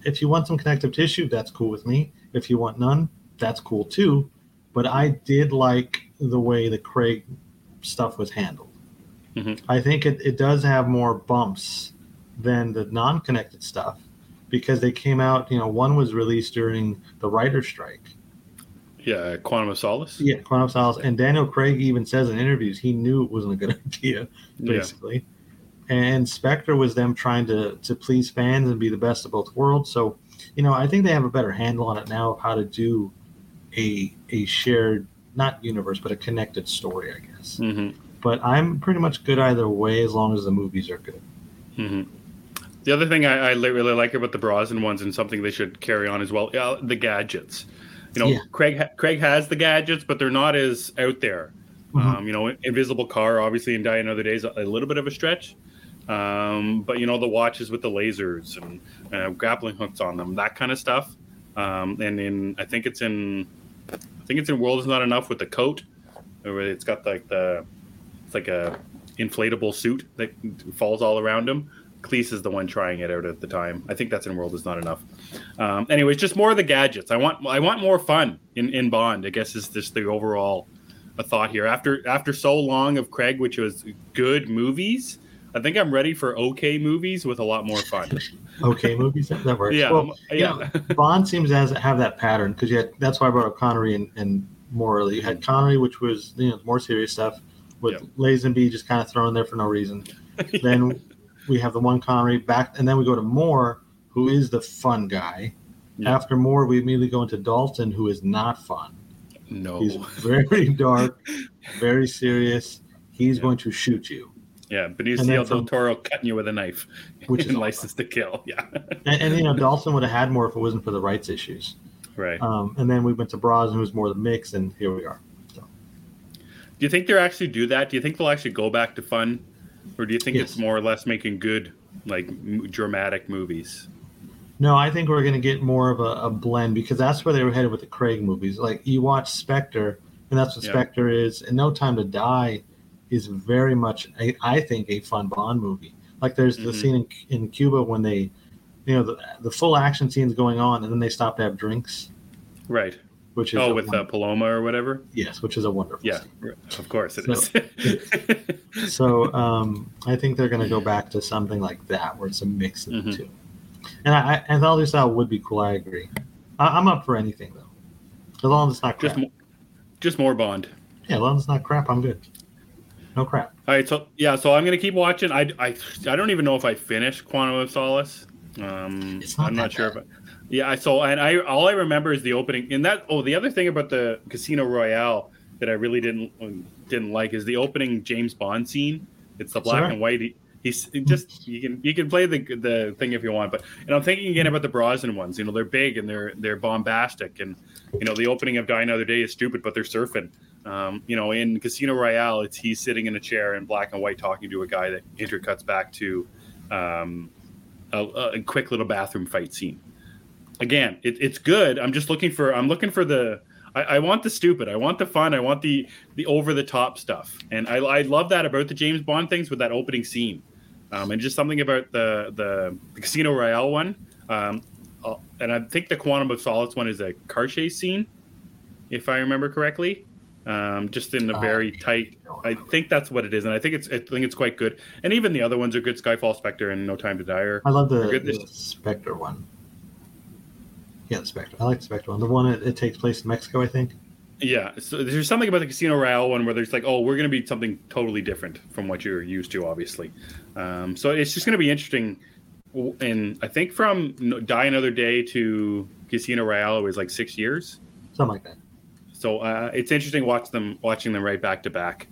If you want some connective tissue, that's cool with me. If you want none, that's cool too. But I did like the way the Craig stuff was handled. Mhm. I think it, it does have more bumps than the non connected stuff because they came out, you know, one was released during the writer's strike. Yeah. Quantum of Solace. Yeah, Quantum of Solace. And Daniel Craig even says in interviews he knew it wasn't a good (laughs) idea, Yeah. basically. And Spectre was them trying to to please fans and be the best of both worlds. So, you know, I think they have a better handle on it now of how to do a a shared not universe but a connected story, I guess. hmm But I'm pretty much good either way as long as the movies are good. hmm The other thing I, I really like about the Brosnan ones and something they should carry on as well, uh, the gadgets. You know, Yeah. Craig Craig has the gadgets, but they're not as out there. Mhm. Um, you know, Invisible Car, obviously, in Die Another Day is a, a little bit of a stretch. Um, but you know, the watches with the lasers and uh, grappling hooks on them, that kind of stuff. Um, and in, I think it's in, I think it's in World is Not Enough with the coat, where it's got like the, it's like a inflatable suit that falls all around him. Cleese is the one trying it out at the time. I think that's in World is Not Enough. Um, anyways, just more of the gadgets. I want I want more fun in, in Bond. I guess is just the overall a thought here. After after so long of Craig, which was good movies, I think I'm ready for okay movies with a lot more fun. (laughs) Okay, movies that, that works. yeah, Well, yeah, Bond seems to have that pattern because you had, that's why I brought up Connery and, and more early. You had Connery, which was you know more serious stuff, with Yeah. Lazenby just kind of thrown there for no reason. (laughs) then we have the one Connery back, and then we go to Moore, who is the fun guy. Yeah. After Moore, we immediately go into Dalton, who is not fun. no, He's very (laughs) dark, very serious. He's Yeah. going to shoot you. yeah, Benicio then del from- Toro cutting you with a knife, (laughs) Which is. License to Kill. Yeah, And, and you know, Dalton would have had more if it wasn't for the rights issues. right. Um, and then we went to Brosnan, who was more the mix, and here we are. Do you think they'll actually do that? Do you think they'll actually go back to fun, or do you think Yes. it's more or less making good, like m- dramatic movies? No, I think we're going to get more of a, a blend because that's where they were headed with the Craig movies. Like you watch Spectre, and that's what Yeah. Spectre is. And No Time to Die is very much, a, I think, a fun Bond movie. Like there's the Mhm. scene in, in Cuba when they, you know, the, the full action scene's going on, and then they stop to have drinks, Right. Which is Oh, with uh, Paloma or whatever. yes, which is a wonderful. Yeah, scene. of course it So- is. (laughs) So um, I think they're going to go back to something like that, where it's a mix of Mhm. the two. And I, I anthology style would be cool. I agree. I, I'm up for anything though, as long as it's not crap. just, mo- just more Bond. yeah, as long as it's not crap, I'm good. No crap. All right, so yeah, so I'm gonna keep watching. I, I, I don't even know if I finished Quantum of Solace. Um, It's not I'm not that sure bad. if I, yeah. I so and I all I remember is the opening. And that oh, the other thing about the Casino Royale that I really didn't didn't like is the opening James Bond scene. It's the black Sorry? and white. He, he's just you can you can play the the thing if you want, but and I'm thinking again about the Brosnan ones. You know, they're big and they're they're bombastic, and you know the opening of Die Another Day is stupid, but they're surfing. Um, you know, in Casino Royale, it's he's sitting in a chair in black and white talking to a guy that intercuts back to um, a, a quick little bathroom fight scene. Again, it, it's good. I'm just looking for. I'm looking for the. I, I want the stupid. I want the fun. I want the the over the top stuff. And I, I love that about the James Bond things with that opening scene, um, and just something about the the, the Casino Royale one. Um, uh, and I think the Quantum of Solace one is a car chase scene, if I remember correctly. Um, just in a Uh, very tight. I think that's what it is, and I think it's I think it's quite good. And even the other ones are good. Skyfall, Spectre, and No Time to Die. Are, I love the, the Spectre one. Yeah, the Spectre. I like the Spectre one. The one that it takes place in Mexico, I think. Yeah, so there's something about the Casino Royale one where there's like, oh, we're going to be something totally different from what you're used to, obviously. Um, so it's just going to be interesting. And I think from Die Another Day to Casino Royale it was like six years. Something like that. So uh, it's interesting watch them watching them right back to back,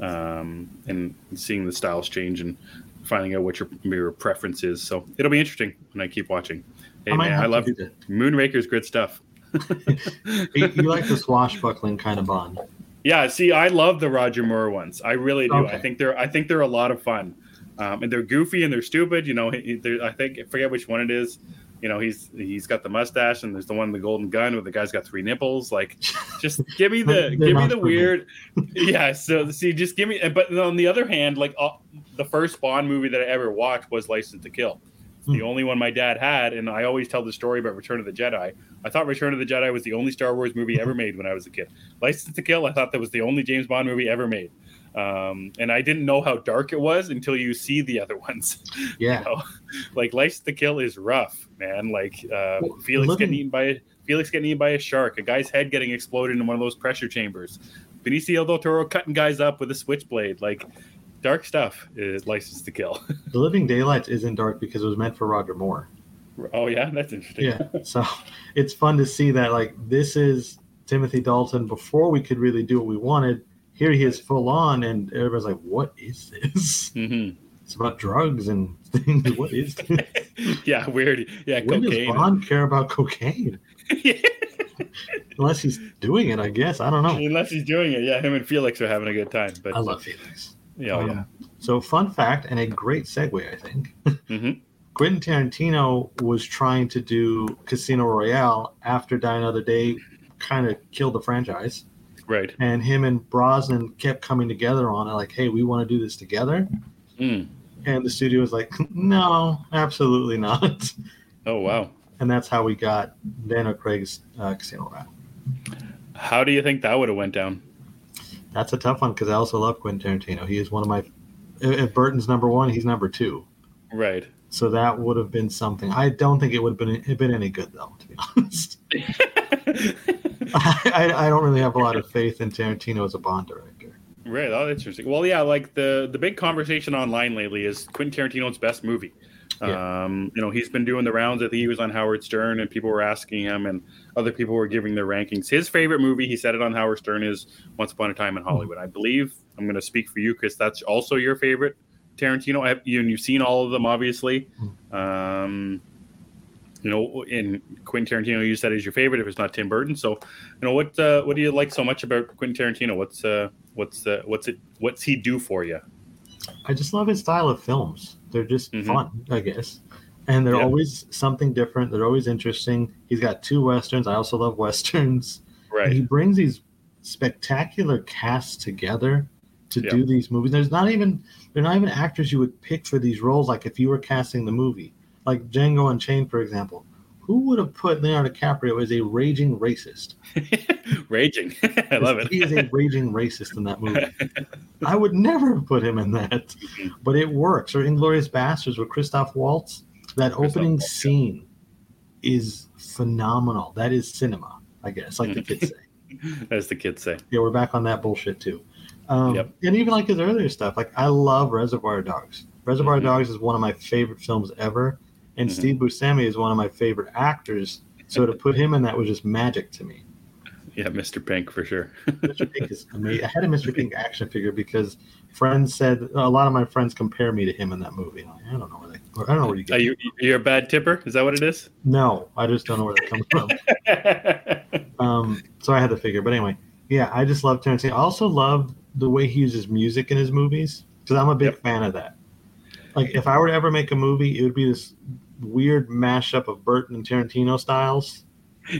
um, and seeing the styles change and finding out what your your preference is. So it'll be interesting when I keep watching. Hey I man, I love. Moonraker's good stuff. (laughs) You, you like the swashbuckling kind of Bond. Yeah, see, I love the Roger Moore ones. I really do. Okay. I think they're I think they're a lot of fun, um, and they're goofy and they're stupid. You know, I think I forget which one it is. You know, he's he's got the mustache, and there's the one the golden gun where the guy's got three nipples. Like, just (laughs) give me the give me the weird. Yeah. So see, just give me. But on the other hand, like uh, the first Bond movie that I ever watched was License to Kill. The Hmm. only one my dad had, and I always tell the story about Return of the Jedi. I thought Return of the Jedi was the only Star Wars movie ever (laughs) made when I was a kid. License to Kill, I thought that was the only James Bond movie ever made. Um, and I didn't know how dark it was until you see the other (laughs) ones. Yeah. You know? (laughs) Like License to Kill is rough, man. Like uh, Well, Felix living- getting eaten by a, Felix getting eaten by a shark, a guy's head getting exploded in one of those pressure chambers, Benicio del Toro cutting guys up with a switchblade. Like dark stuff is License to Kill. (laughs) The Living Daylights isn't dark because it was meant for Roger Moore. oh yeah, that's interesting. Yeah. So (laughs) it's fun to see that like this is Timothy Dalton before we could really do what we wanted. Here he is full on, and everybody's like, "What is this?" hmm it's about drugs and (laughs) things. What is? yeah, weird. Yeah, when cocaine. does Bond care about cocaine? Unless he's doing it, I guess. I don't know. Unless he's doing it, yeah. Him and Felix are having a good time. But I love Felix. Yeah, Um, yeah. So, fun fact and a great segue, I think. hmm (laughs) Quentin Tarantino was trying to do Casino Royale after Die Another Day kind of killed the franchise. Right. And him and Brosnan kept coming together on it, like, hey, we want to do this together. Mm. And the studio was like, (laughs) no, absolutely not. Oh wow. And that's how we got Daniel Craig's uh, Casino Royale. How do you think that would have went down? That's a tough one because I also love Quentin Tarantino. He is one of my. If if Burton's number one, he's number two. Right. So that would have been something. I don't think it would have been been any good though, to be (laughs) honest. (laughs) I, I don't really have a lot of faith in Tarantino as a Bond director. Right. Oh, that's interesting. Well, yeah, like the the big conversation online lately is Quentin Tarantino's best movie. Um, you know, he's been doing the rounds. I think he was on Howard Stern, and people were asking him, and other people were giving their rankings. His favorite movie, he said it on Howard Stern, is Once Upon a Time in Hollywood. I believe I'm going to speak for you, Chris. That's also your favorite Tarantino. I have, you, and you've seen all of them, obviously. Um, you know, in Quentin Tarantino, you said is your favorite if it's not Tim Burton. So, you know, what uh, what do you like so much about Quentin Tarantino? What's uh, what's uh, what's it what's he do for you? I just love his style of films. They're just Mhm. fun, I guess. And they're Yeah. always something different. They're always interesting. He's got two westerns. I also love westerns. And he brings these spectacular casts together to Yeah. do these movies. There's not even they're not even actors you would pick for these roles. Like if you were casting the movie, like Django Unchained, for example, who would have put Leonardo DiCaprio as a raging racist? (laughs) Raging. (laughs) I love it. He is a raging racist in that movie. (laughs) I would never have put him in that, but it works. Or Inglourious Basterds with Christoph Waltz. That Christoph opening Waltz, yeah. scene is phenomenal. That is cinema, I guess, like the kids say. (laughs) As the kids say. Yeah, we're back on that bullshit too. Um, Yep. And even like his earlier stuff, like I love Reservoir Dogs. Reservoir Mhm. Dogs is one of my favorite films ever, and Mhm. Steve Buscemi is one of my favorite actors. So to put him in that was just magic to me. Yeah, Mr. Pink for sure. Mr. Pink is (laughs) amazing. I had a Mr. Pink action figure because friends said a lot of my friends compare me to him in that movie. I don't know where they. I don't know where you get. Are you you're a bad tipper? Is that what it is? No, I just don't know where that comes from. (laughs) Um, so I had the figure, but anyway, yeah, I just love Tarantino. I also love the way he uses music in his movies because I'm a big Yep. fan of that. Like, if I were to ever make a movie, it would be this weird mashup of Burton and Tarantino styles.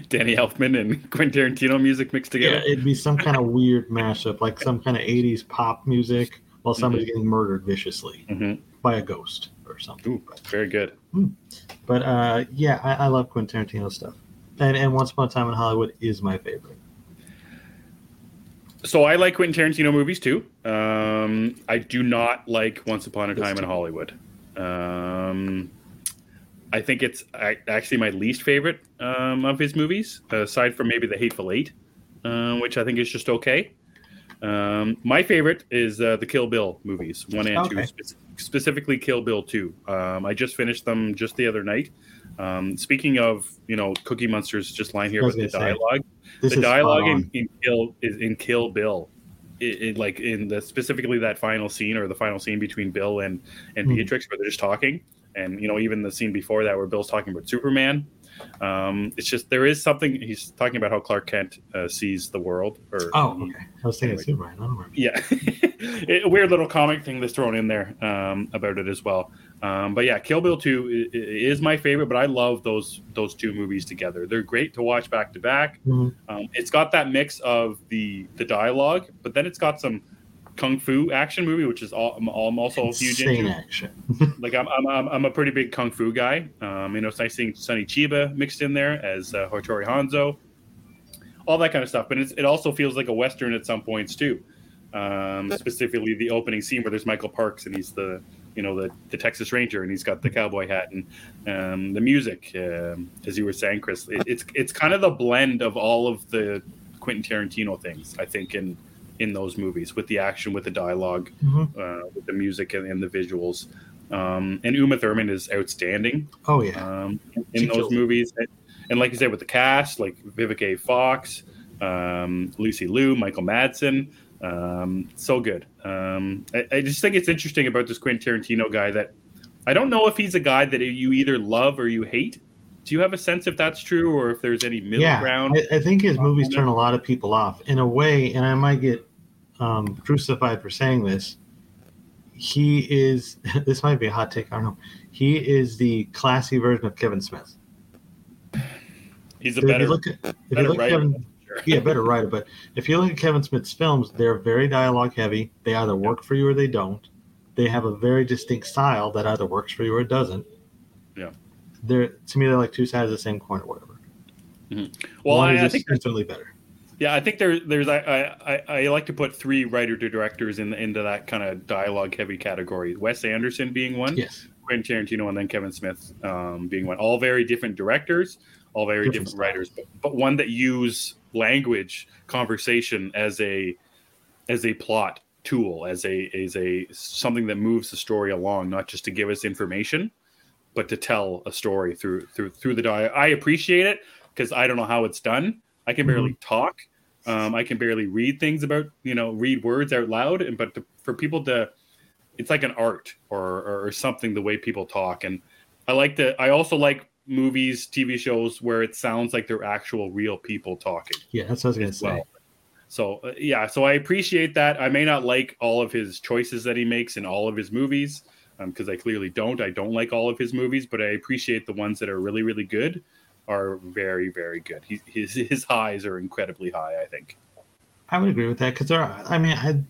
Danny Elfman and (laughs) Quentin Tarantino music mixed together. Yeah, it'd be some kind of weird mashup, like some kind of '80s pop music while somebody's getting murdered viciously hmm by a ghost or something. Ooh, very good. But uh, yeah, I, I love Quentin Tarantino stuff, and and Once Upon a Time in Hollywood is my favorite. So I like Quentin Tarantino movies too. Um, I do not like Once Upon a Time in Hollywood. Um, I think it's actually my least favorite um, of his movies, aside from maybe The Hateful Eight, uh, which I think is just okay. Um, my favorite is uh, the Kill Bill movies, one and two, spe- specifically Kill Bill two. Um, I just finished them just the other night. Um, speaking of, you know, Cookie Monster's just lying here with the dialogue This the dialogue in, in Kill is in Kill Bill, it, it- like in the specifically that final scene or the final scene between Bill and and Hmm. Beatrix where they're just talking, and you know even the scene before that where Bill's talking about Superman. Um, it's just there is something he's talking about how Clark Kent uh, sees the world. Or Oh, okay. I was thinking Anyway. Superman. I don't remember. yeah, (laughs) It- a weird little comic thing that's thrown in there um, about it as well. Um, but yeah, Kill Bill Two is my favorite, but I love those those two movies together. They're great to watch back to back. Mhm. Um, it's got that mix of the the dialogue, but then it's got some kung fu action movie, which is all, I'm, I'm also huge Insane into. action. (laughs) Like I'm, I'm, I'm, I'm a pretty big kung fu guy. Um, you know, it's nice seeing Sonny Chiba mixed in there as uh, Hattori Hanzo, all that kind of stuff. But it's, it also feels like a western at some points too. Um, specifically, the opening scene where there's Michael Parks and he's the you know the, the Texas Ranger and he's got the cowboy hat and um, the music, um, as you were saying, Chris. It, it's it's kind of the blend of all of the Quentin Tarantino things. I think in in those movies with the action, with the dialogue, Mhm. uh, with the music and, and the visuals. Um, and Uma Thurman is outstanding Oh yeah. um, in those movies. And, and like you said, with the cast, like Vivica A. Fox, um, Lucy Liu, Michael Madsen, Um, so good. Um, I, I just think it's interesting about this Quentin Tarantino guy that I don't know if he's a guy that you either love or you hate. Do you have a sense if that's true or if there's any middle yeah, ground? I, I think his movies turn a lot of people off in a way, and I might get um, crucified for saying this. He is. (laughs) This might be a hot take. I don't know. He is the classy version of Kevin Smith. He's a better, look at, better writer. Kevin, Sure. yeah, better writer. But if you look at Kevin Smith's films, they're very dialogue heavy. They either work for you or they don't. They have a very distinct style that either works for you or it doesn't. Yeah. They're to me they're like two sides of the same coin or whatever. Well, I, I think there's infinitely better. Yeah, I think there, there's I, I, I- like to put three writer to directors in into that kind of dialogue heavy category. Wes Anderson being one, Yes. Quentin Tarantino, and then Kevin Smith um, being one. All very different directors, all very Different different, writers, but, but one that use language, conversation as a as a plot tool, as a as a something that moves the story along, not just to give us information, but to tell a story through through through the dialogue. I appreciate it because I don't know how it's done. I can barely talk. Um, I can barely read things about you know read words out loud, and but to, for people to, it's like an art or or something the way people talk, and I like to. I also like movies, TV shows where it sounds like they're actual real people talking Yeah, that's what I was gonna say. well. So uh, yeah, so I appreciate that. I may not like all of his choices that he makes in all of his movies because I clearly don't. I don't like all of his movies, but I appreciate the ones that are really, really good. Are very, very good. He, his his highs are incredibly high. I think. I would agree with that because there. Are, I mean, I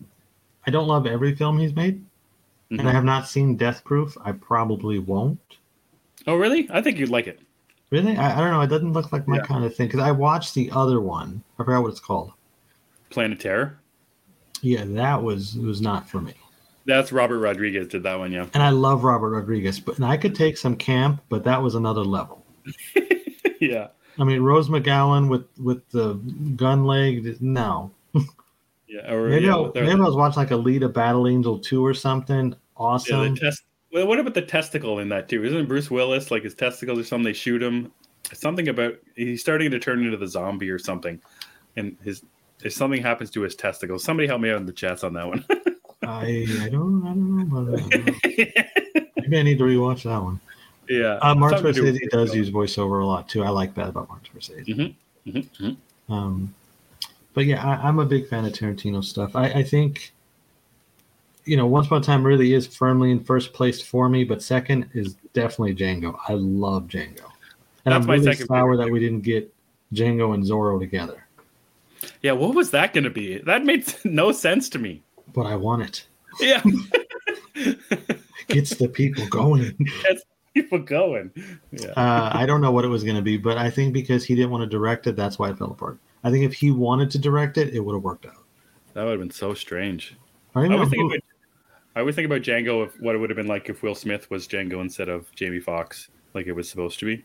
I don't love every film he's made, and I Mhm. have not seen Death Proof. I probably won't. Oh really? I think you'd like it. Really, I, I don't know. It doesn't look like my Yeah. kind of thing because I watched the other one. I forgot what it's called. Planet Terror. Yeah, that was was not for me. That's Robert Rodriguez did that one. Yeah. And I love Robert Rodriguez, but and I could take some camp, but that was another level. (laughs) (laughs) yeah. I mean, Rose McGowan with with the gun leg. No, (laughs) Yeah. Or, maybe yeah, I, maybe I was watching like Alita Battle Angel two or something. yeah, Awesome. the test. Well, what about the testicle in that too? Isn't Bruce Willis like his testicles or something? They shoot him. Something about he's starting to turn into the zombie or something, and his if something happens to his testicles. Somebody help me out in the chats on that one. (laughs) I I don't I don't know. About that. Maybe I need to rewatch that one. Yeah. Uh, something to do does use voiceover a lot too. I like that about Mark Scorsese. Mhm, mhm, mhm. Um, but yeah, I, I'm a big fan of Tarantino stuff. I, I think, you know, Once Upon a Time really is firmly in first place for me, but second is definitely Django. I love Django, and That's I'm my really second sour favorite. that we didn't get Django and Zorro together. Yeah. What was that going to be? That made (laughs) no sense to me. But I want it. Yeah. It (laughs) gets the people going. (laughs) People going. Yeah. Uh, I don't know what it was going to be, but I think because he didn't want to direct it, that's why it fell apart. I think if he wanted to direct it, it would have worked out. That would have been so strange. I, I thinking who- about, I was thinking about Django if what it would have been like if Will Smith was Django instead of Jamie Foxx, like it was supposed to be.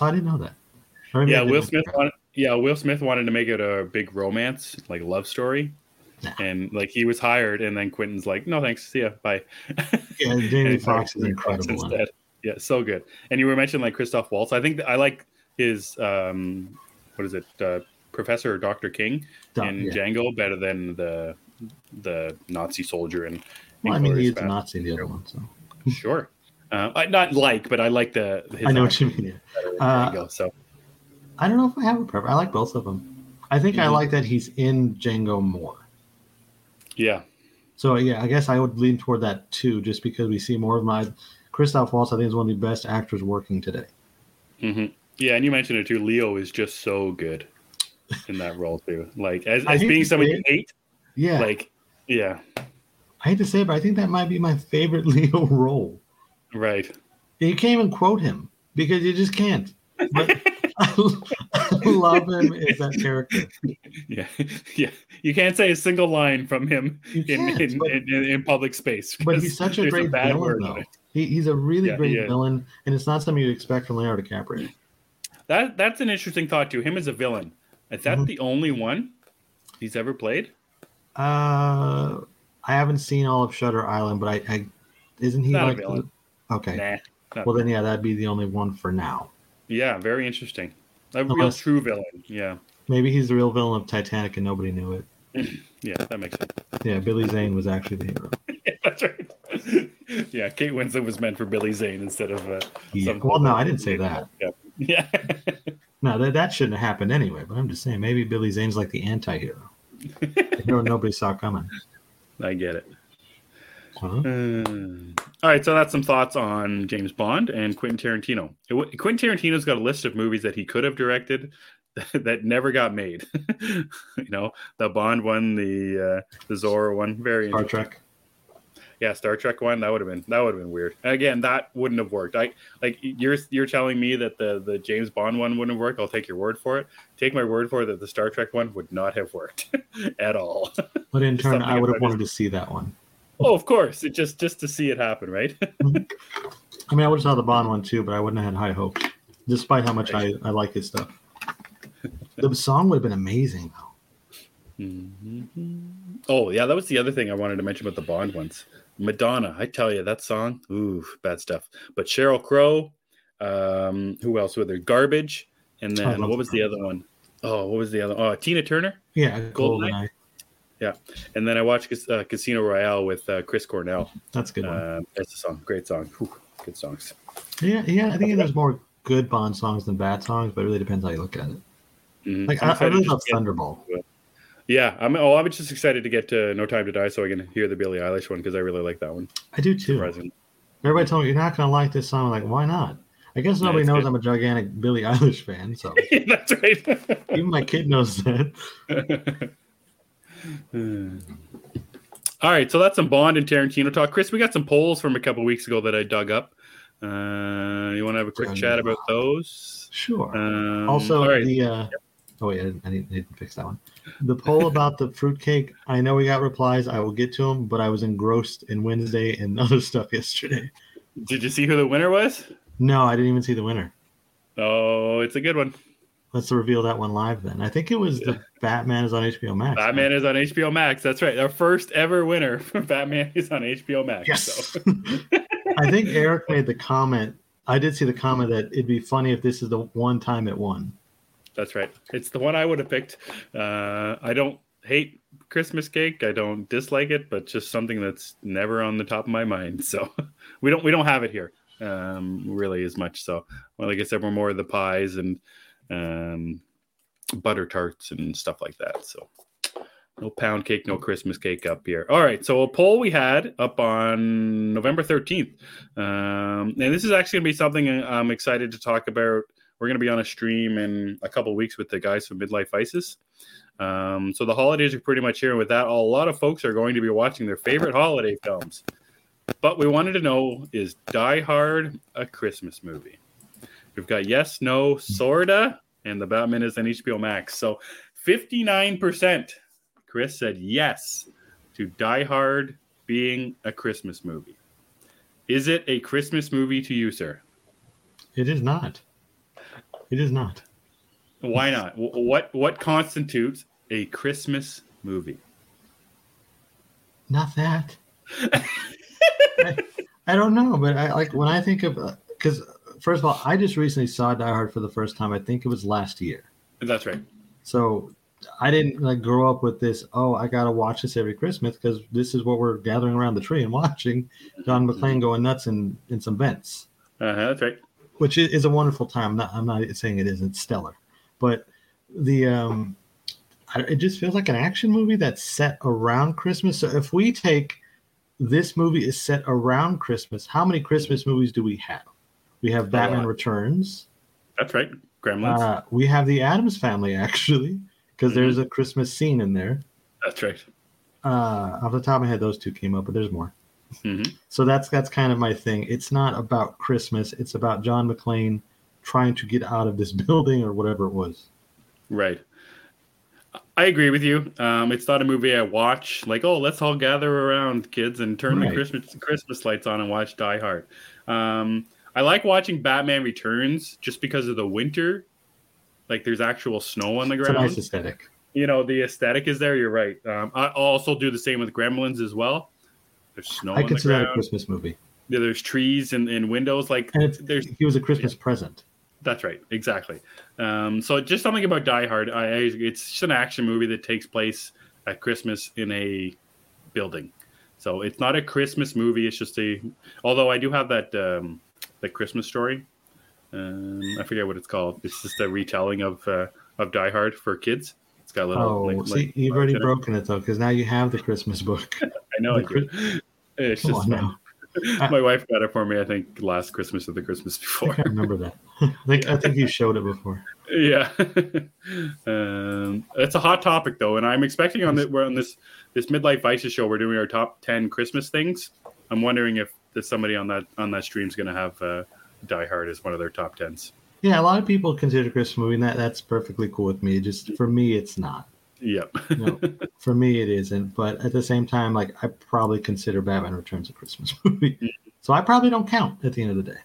I didn't know that. Yeah, Will Smith wanted. Yeah, Will Smith wanted to make it a big romance, like love story, Nah. and like he was hired, and then Quentin's like, "No, thanks, see ya, bye." Yeah, Jamie (laughs) he Foxx is incredible. in it. Yeah, so good. And you were mentioning like Christoph Waltz. I think I like his um, what is it, uh, Professor or Doctor King in yeah. Django better than the the Nazi soldier in. Well, I mean, he's a Nazi in the other one, so Sure. Uh, I not like, but I like the. His I know what you mean. Uh, Django, so I don't know if I have a preference. I like both of them. I think I Mhm. like that he's in Django more. yeah, So yeah, I guess I would lean toward that too, just because we see more of my Christoph Waltz. I think is one of the best actors working today. hmm yeah, and you mentioned it too. Leo is just so good in that role too. Like as, as being somebody you hate, Yeah, like yeah, I hate to say it, but I think that might be my favorite (laughs) Leo role. right. You can't even quote him because you just can't. But I (laughs) love him (laughs) as that character. Yeah, (laughs) yeah. You can't say a single line from him in in, but- in, in, public space. But he's such a great bad villain, word though. He, he's a really Yeah, great villain, and it's not something you'd expect from Leonardo DiCaprio. That that's an interesting thought too. Him as a villain. Is that Mhm. the only one he's ever played? Uh, I haven't seen all of Shutter Island, but I, I isn't he Not a like? Okay, Nah. well then yeah, that'd be the only one for now. yeah, very interesting. A real Unless- true villain. Yeah. Maybe he's the real villain of Titanic and nobody knew it. (laughs) Yeah, that makes sense. Yeah, Billy Zane was actually the hero. (laughs) yeah, that's right. (laughs) yeah, Kate Winslet was meant for Billy Zane instead of. Uh, Yeah. Well, no, I didn't say that. Yeah. No, that, that shouldn't have happened anyway. But I'm just saying, maybe Billy Zane's like the anti-hero. The hero nobody saw coming. I get it. Huh? Uh, all right, so that's some thoughts on James Bond and Quentin Tarantino. It Quentin Tarantino's got a list of movies that he could have directed (laughs) that never got made. (laughs) you know, the Bond one, the uh, the Zorro one, very Star. Trek. Yeah, Star Trek one that would have been that would have been weird. Again, that wouldn't have worked. I like you're you're telling me that the the James Bond one wouldn't have worked. I'll take your word for it. Take my word for it that the Star Trek one would not have worked (laughs) at all. But in turn, I would have wanted to see that one. Oh, of course, it just just to see it happen, right? (laughs) I mean, I would have saw the Bond one too, but I wouldn't have had high hopes, despite how much I, I like his stuff. The song would have been amazing, though. Mhm. Oh yeah, that was the other thing I wanted to mention about the Bond ones. Madonna, I tell you that song, ooh, bad stuff. But Sheryl Crow, um, who else with her? Garbage, and then what was the other one? Oh, what was the other? Oh, Tina Turner. Yeah, Goldeneye? Goldeneye. Yeah, and then I watched uh, Casino Royale with uh, Chris Cornell. That's a good one. Uh, that's a song, great song, Whew, good songs. Yeah, yeah. I think there's more good Bond songs than bad songs, but it really depends how you look at it. Mhm. Like I'm I, I really love Thunderball. Yeah, I'm. Oh, I'm just excited to get to No Time to Die so I can hear the Billie Eilish one because I really like that one. I do too. Surprising. Everybody told me you're not gonna like this song. I'm like, why not? I guess nobody it's knows good. I'm a gigantic Billie Eilish fan, so (laughs) that's right. even my kid knows that. (laughs) Hmm. All right, so that's some Bond and Tarantino talk. Chris, we got some polls from a couple weeks ago that I dug up. Uh, you want to have a quick Dug chat about those? Sure. Um, also, right. the uh, oh wait, I didn't, I didn't fix that one. The poll about the fruitcake. I know we got replies. I will get to them, but I was engrossed in Wednesday and (laughs) other stuff yesterday. did you see who the winner was? No, I didn't even see the winner. Oh, it's a good one. Let's reveal that one live then. I think it was the Batman is on HBO Max. Batman is on HBO Max. That's right. Our first ever winner (laughs) for Batman is on HBO Max. Yes. So. (laughs) (laughs) I think Eric made the comment. I did see the comment that it'd be funny if this is the one time it won. That's right. It's the one I would have picked. Uh, I don't hate Christmas cake. I don't dislike it, but just something that's never on the top of my mind. So we don't we don't have it here um, really as much. So well, like I said, we're more of the pies and um, butter tarts and stuff like that. So no pound cake, no Christmas cake up here. All right. So a poll we had up on November 13th. Um, and this is actually going to be something I'm excited to talk about. We're going to be on a stream in a couple weeks with the guys from Midlife Vices. Um, so the holidays are pretty much here. And with that, a lot of folks are going to be watching their favorite holiday films. But we wanted to know is Die Hard a Christmas movie? We've got yes, no, sorta, and the Batman is on HBO Max. So 59% Chris said yes to Die Hard being a Christmas movie. Is it a Christmas movie to you, sir? It is not. It is not. Why not? What what constitutes a Christmas movie? Not that. (laughs) I, I don't know, but I like when I think of uh, because first of all, I just recently saw Die Hard for the first time. I think it was last year. That's right. So I didn't like grow up with this. Oh, I gotta watch this every Christmas because this is what we're gathering around the tree and (laughs) watching. John McClane going nuts in in some vents, Uh-huh, that's right. which is, a wonderful time. I'm not, I'm not saying it isn't stellar, but the um, I, it just feels like an action movie that's set around Christmas. So if we take this movie is set around Christmas, how many Christmas movies do we have? We have Batman. Returns. That's right. Gremlins. Uh, we have the Addams Family actually, because Mm-hmm. there's a Christmas scene in there. that's right. Uh, off the top of my head, those two came up, but there's more. Mhm. So that's that's kind of my thing. It's not about Christmas. It's about John McClane trying to get out of this (laughs) building or whatever it was. Right. I agree with you. Um, it's not a movie I watch like, oh, let's all gather around, kids, and turn Right. the Christmas Christmas lights on and watch Die Hard. Um, I like watching Batman Returns just because of the winter. Like, there's actual snow on the ground. It's nice aesthetic. you know, the aesthetic is there. You're right. Um, I also do the same with Gremlins as well. There's snow I on the consider that a. Christmas movie, Yeah, There's trees and, and windows. Like, and there's he was a Christmas present. That's right, exactly. Um, so just something about Die Hard. I, it's just an action movie that takes place at Christmas in a building. So it's not a Christmas movie. It's just a. Although I do have that um, that Christmas story. Um, I forget what it's called. It's just a retelling of uh, of Die Hard for kids. It's got a little. Oh, like, see, like- you've already broken it though, because now you have the Christmas book. (laughs) I know. I the do. (laughs) It's Come just on (laughs) my wife got it for me. I think last Christmas or the Christmas I before. can't remember that. I think I think you showed it before. yeah, um, it's a hot topic though, and I'm expecting on that we're on this this midlife vices show. We're doing our top ten Christmas things. I'm wondering if there's somebody on that on that stream is going to have uh, Die Hard as one of their top tens. Yeah, a lot of people consider Christmas movie, and that that's perfectly cool with me. Just for me, it's not. Yep. No, (laughs) for me, it isn't. But at the same time, like I probably consider Batman Returns a Christmas (laughs) movie, so I probably don't count at the end of the day.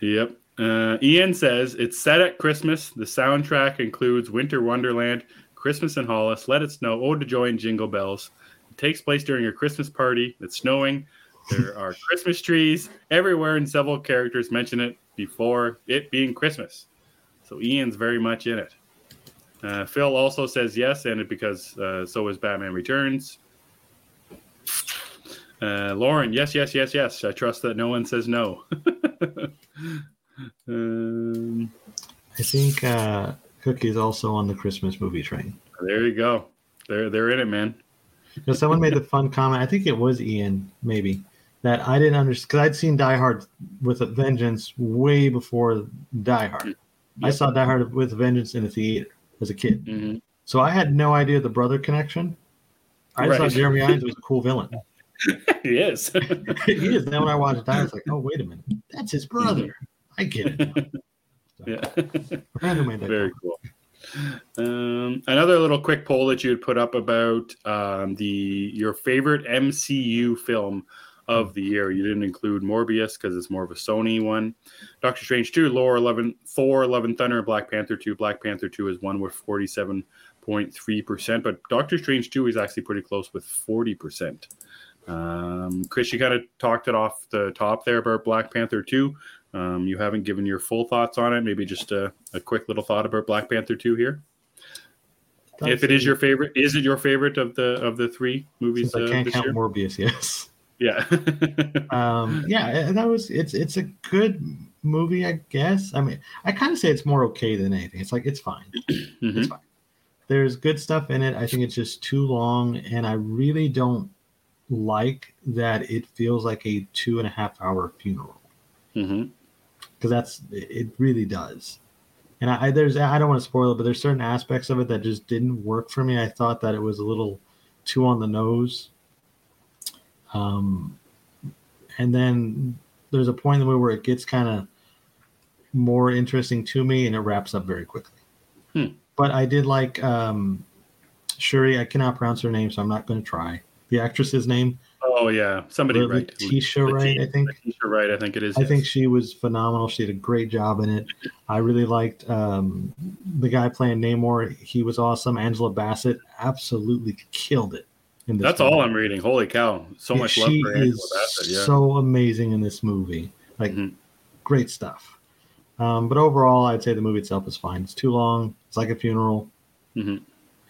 Yep. Uh, Ian says it's set at Christmas. The soundtrack includes Winter Wonderland, Christmas in Hollis, Let It Snow, Ode to Joy, and Jingle Bells. It takes place during a Christmas party. It's snowing. There are Christmas trees everywhere, and several characters mention it before it being Christmas. So Ian's very much in it. Uh, Phil also says yes, and it because uh, so is Batman Returns. Uh, Lauren, yes, yes, yes, yes. I trust that no one says no. (laughs) um, I think uh, Cookie's also on the Christmas movie train. there you go. They're they're in it, man. You know, someone made the fun comment. I think it was Ian, maybe that I didn't understand because I'd seen Die Hard with a Vengeance way before Die Hard. I saw Die Hard with a Vengeance in a theater as a kid, hmm so I had no idea the brother connection. I Right. thought Jeremy Irons was a cool villain. (laughs) he is. (laughs) he is. Then when I watched Die, Hard, I was like, oh wait a minute, that's his brother. I get it. now. (laughs) yeah. A friend who made that Very cool. Um, another little quick poll that you had put up about um, the your favorite MCU film of the year. You didn't include Morbius because it's more of a Sony one. Doctor Strange 2, Lore 11, 4, 11 Thunder, Black Panther 2. Black Panther 2 is one with 47.3%, but Doctor Strange 2 is actually pretty close with 40%. Um, Chris, you kind of talked it off the top there about Black Panther 2. Um, you haven't given your full thoughts on it. Maybe just a, a quick little thought about Black Panther 2 here. if it is your favorite, is it your favorite of the of the three movies I uh, can't count year? Morbius, (laughs) yes. Yeah. (laughs) um yeah that was it's it's a good movie i guess. I mean i kind of say it's more okay than anything. It's like it's fine. (clears throat) It's Mhm. fine. There's good stuff in it. I think it's just too long and i really don't like that it feels like a two and a half hour funeral. Because that's it really does. And I, I there's i don't want to spoil it but there's certain aspects of it that just didn't work for me. I thought that it was a little too on the nose um and then there's a point in the movie where it gets kind of more interesting to me and it wraps up very quickly Hmm. but i did like um shuri i cannot pronounce her name so i'm not going to try the actress's name Oh yeah, somebody right. Tisha Wright, I think. Letitia Wright, I think it is. I yes. think she was phenomenal. She did a great job in it. I really liked um, the guy playing Namor. He was awesome. Angela Bassett absolutely killed it. That's movie. all I'm reading. Holy cow! So Yeah, much love she for Angela is Bassett. Yeah. so amazing in this movie. Like Mhm. great stuff. Um, but overall, I'd say the movie itself is fine. It's too long. It's like a funeral, Mhm.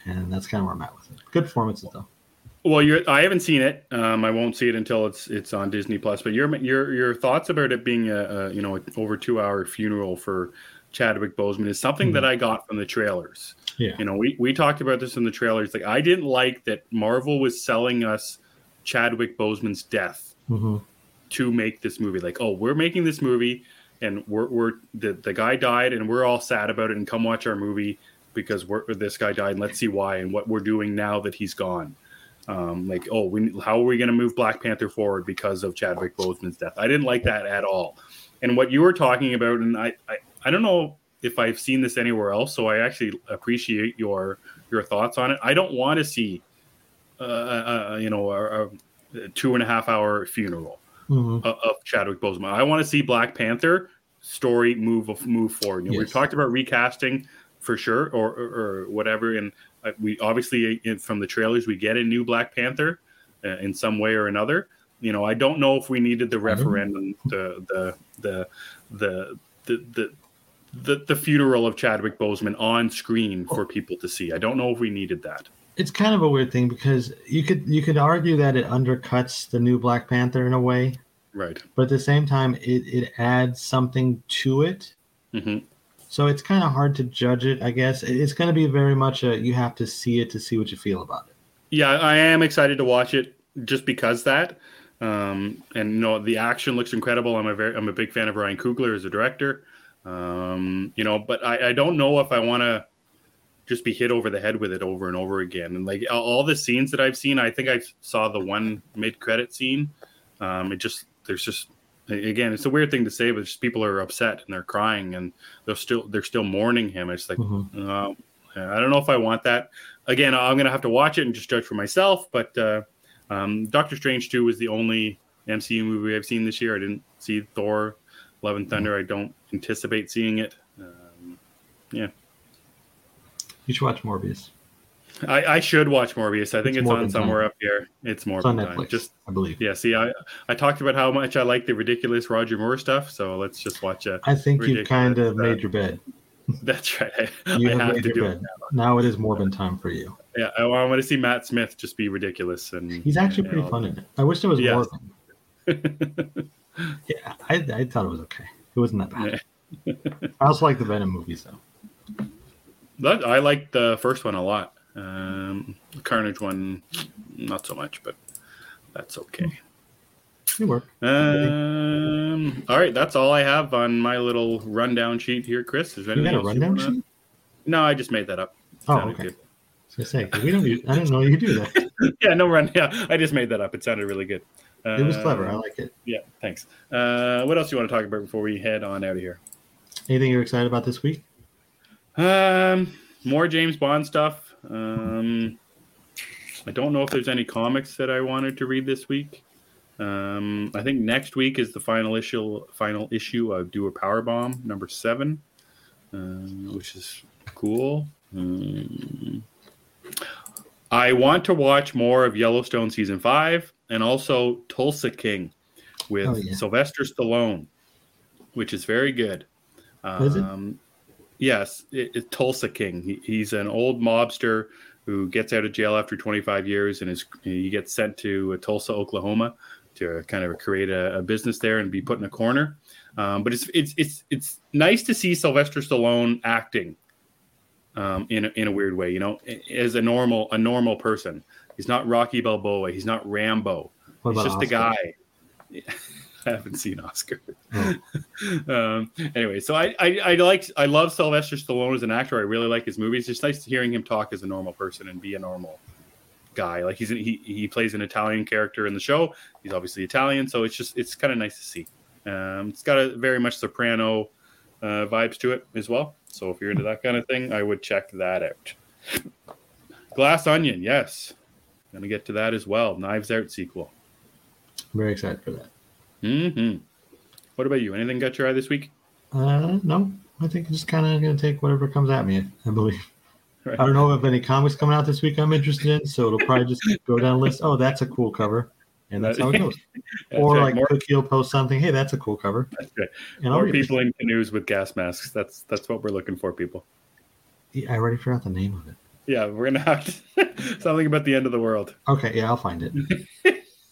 and that's kind of where I'm at with it. Good performances though. Well, you're, I haven't seen it. Um, I won't see it until it's it's on Disney Plus. But your your your thoughts about it being a, a you know over two hour funeral for Chadwick Boseman is something Hmm. that I got from the trailers. Yeah. You know, we we talked about this in the trailers. Like I didn't like that Marvel was selling us Chadwick Boseman's death hmm to make this movie. Like, oh, we're making this movie, and we're we're the the guy died, and we're all sad about it, and come watch our movie because we're this guy died, and let's see why and what we're doing now that he's gone. Um, like, oh, we how are we going to move Black Panther forward because of Chadwick Boseman's death? I didn't like that at all. And what you were talking about, and I I, I don't know if I've seen this anywhere else, so I actually appreciate your your thoughts on it. I don't want to see, uh, uh, you know, a, a two and a half hour funeral hmm of, of Chadwick Boseman. I want to see Black Panther story move move forward. You know, Yes. We've talked about recasting for sure, or or, or whatever, and uh, we obviously in, from the trailers we get a new Black Panther uh, in some way or another. You know, I don't know if we needed the referendum, the the the the the. the the, the funeral of Chadwick Boseman on screen for people to see. I don't know if we needed that. it's kind of a weird thing because you could you could argue that it undercuts the new Black Panther in a way, Right. but at the same time, it it adds something to it. hmm So it's kind of hard to judge it. I guess it's going to be very much a you have to see it to see what you feel about it. Yeah, I am excited to watch it just because that. Um, and you know, the action looks incredible. I'm a very, I'm a big fan of Ryan Coogler as a director. Um, you know, but I, I don't know if I want to just be hit over the head with it over and over again. And like all- the scenes that I've seen, I think I saw the one mid credit scene. Um, it just there's just again, it's a weird thing to say, but just people are upset and they're crying and they're still they're still mourning him. It's like Mhm. uh, I don't know if I want that. Again, I'm to have to watch it and just judge for myself. But uh, um, Doctor Strange 2 was the only MCU movie I've seen this year. I didn't see Thor, Love and Thunder. I don't anticipate seeing it. Um, yeah, You should watch Morbius. I, I should watch Morbius. I think It's it's, on somewhere time. up here. It's more on time. Netflix, Just I believe. yeah. See, I I talked about how much I like the ridiculous Roger Moore stuff. So let's just watch it. I think you've kind of Uh, made your bed. (laughs) That's right. I, (laughs) You I have have made to your do bed. it. Now it is Morbin time for you. Yeah, I, I want to see Matt Smith just be ridiculous and He's actually you pretty know, fun in it. I wish there was Yes. Morbin. (laughs) Yeah, I, I thought it was okay. It wasn't that bad. Yeah. (laughs) I also like the Venom movies though. That, I like the first one a lot. Um, the Carnage one, not so much, but that's okay. They work. Um, all right, that's all I have on my little rundown sheet here, Chris. Is there You got a rundown wanna- sheet? No, I just made that up. Oh, okay. good. I was gonna say we don't. Use, I didn't know you could do that. (laughs) Yeah, no run. Yeah, I just made that up. It sounded really good. It was clever. I Uh, like it. Yeah, thanks. Uh, what else do you want to talk about before we head on out of here? Anything you're excited about this week? Um, more James Bond stuff. Um, I don't know if there's any comics that I wanted to read this week. Um, I think next week is the final issue. Final issue of Do a Power Bomb number seven, um, which is cool. Um, I want to watch more of Yellowstone season five and also Tulsa King with Oh, yeah. Sylvester Stallone, which is very good. Is it? Um, yes, it, it's Tulsa King. He, he's an old mobster who gets out of jail after 25 years and is he gets sent to Tulsa, Oklahoma, to kind of create a, a business there and be put in a corner. Um, but it's it's it's it's nice to see Sylvester Stallone acting um, in a, in a weird way. You know, as a normal a normal person. He's not Rocky Balboa. He's not Rambo. What He's just a Oscar? guy. (laughs) I haven't seen Oscar. Oh. (laughs) um, anyway, so I, I I like I love Sylvester Stallone as an actor. I really like his movies. It's just nice hearing him talk as a normal person and be a normal guy. Like he's he he plays an Italian character in the show. He's obviously Italian, so it's just it's kind of nice to see. Um, it's got a very much soprano uh, vibes to it as well. So if you're into that kind of thing, I would check that out. Glass Onion, yes, gonna get to that as well. Knives Out sequel. I'm very excited for that. hmm What about you? Anything got your eye this week? Uh, no, I think it's just kind of going to take whatever comes at me. I believe. (laughs) Right. I don't know if any comics coming out this week I'm interested in, so it'll probably just (laughs) go down the list. Oh, that's a cool cover, and that's how it goes. (laughs) Or right. like more, Cookie will post something. Hey, that's a cool cover. that's right. And more people in canoes with gas masks. That's that's what we're looking for, people. Yeah, I already forgot the name of it. Yeah, we're gonna have to, (laughs) something about the end of the world. Okay, yeah, I'll find it.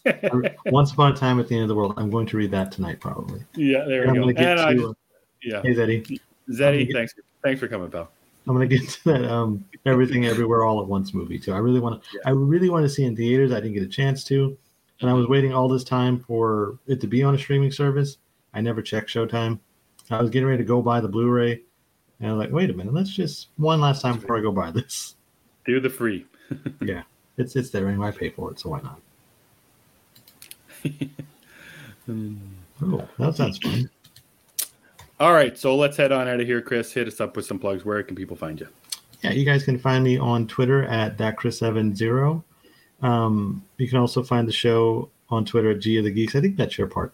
(laughs) Once upon a time at the end of the world. I'm going to read that tonight, probably. Yeah, there we go. going to I just, yeah, hey, Zeddy, Zeddy, get- thanks, thanks for coming, pal. I'm going to get to that um, everything everywhere all at once movie too. I really want to. Yeah. I really want to see in theaters. I didn't get a chance to, and I was waiting all this time for it to be on a streaming service. I never checked Showtime. I was getting ready to go buy the Blu-ray, and I was like, "Wait a minute, let's just one last time before I go buy this." Do the free. (laughs) Yeah, it's it's there anyway. I pay for it, so why not? (laughs) Oh, that sounds fun. All right, so let's head on out of here, Chris. Hit us up with some plugs. Where can people find you? Yeah, you guys can find me on Twitter at datchris70. Um, you can also find the show on Twitter at G of the Geeks. I think that's your part.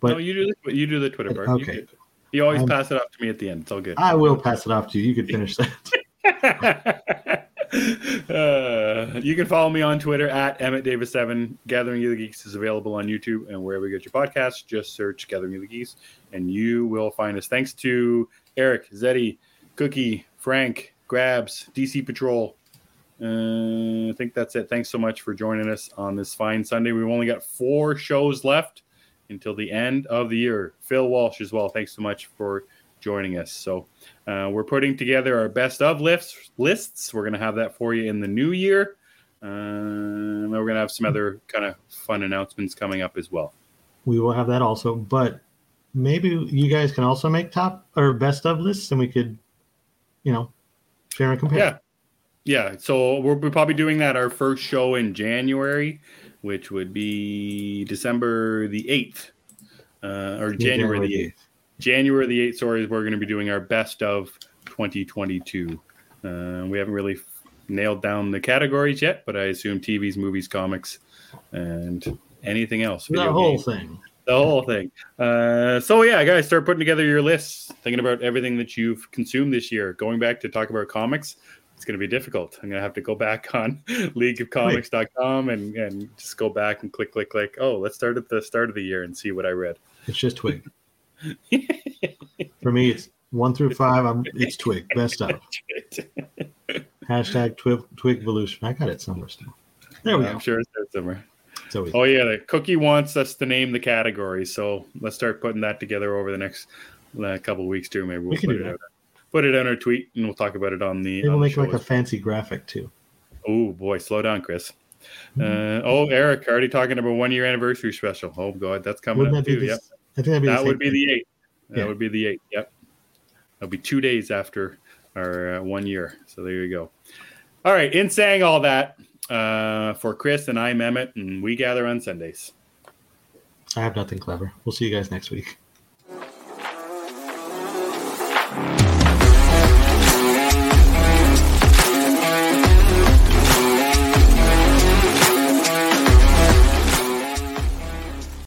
But- no, you do the you do the Twitter part. Okay. do- You, always Um, pass it off to me at the end. It's all good. I will pass it off to you. You could finish that. (laughs) uh, you can follow me on Twitter at Emmet Davis Seven. Gathering of the Geeks is available on YouTube and wherever you get your podcasts. Just search Gathering of the Geeks, and you will find us. Thanks to Eric, Zeddy, Cookie, Frank, Grabs, DC Patrol, Uh, I think that's it. Thanks so much for joining us on this fine Sunday. We've only got four shows left until the end of the year. Phil Walsh as well. Thanks so much for joining us. So uh, we're putting together our best of lists. Lists. We're going to have that for you in the new year. Uh, and we're going to have some other kind of fun announcements coming up as well. We will have that also, but maybe you guys can also make top or best of lists, and we could, you know, share and compare. Yeah, yeah. So we're, we're probably doing that our first show in January, which would be December the eighth, uh, or January, the eighth. January the eighth. Sorry, we're going to be doing our best of 2022. Uh, we haven't really nailed down the categories yet, but I assume TVs, movies, comics, and anything else. The whole games. thing. The whole thing. Uh, so yeah, guys, start putting together your lists, thinking about everything that you've consumed this year. Going back to talk about comics, it's going to be difficult. I'm going to have to go back (laughs) on leagueofcomics.com and, and just go back and click, click, click. Oh, let's start at the start of the year and see what I read. It's just Twig. (laughs) For me, it's one through five. I'm it's Twig. Best of. (laughs) Hashtag Twig Twig Evolution. I got it somewhere still. There we I'm go. I'm sure it's there somewhere. So oh yeah, the cookie wants us to name the category, so let's start putting that together over the next uh, couple weeks too. Maybe we'll we put it that. out. Put it on our tweet, and we'll talk about it on the. Maybe we'll make like a fancy graphic too. Oh boy, slow down, Chris. Mm-hmm. Uh, oh, Eric, already talking about one year anniversary special. Oh god, that's coming Wouldn't up too. Yep. I think that'd be that would be the eighth. That yeah. would be the eighth. Yep. That'll be two days after our uh, one year. So there you go. All right. In saying all that, uh, for Chris and I'm Emmet, and we gather on Sundays. I have nothing clever. We'll see you guys next week.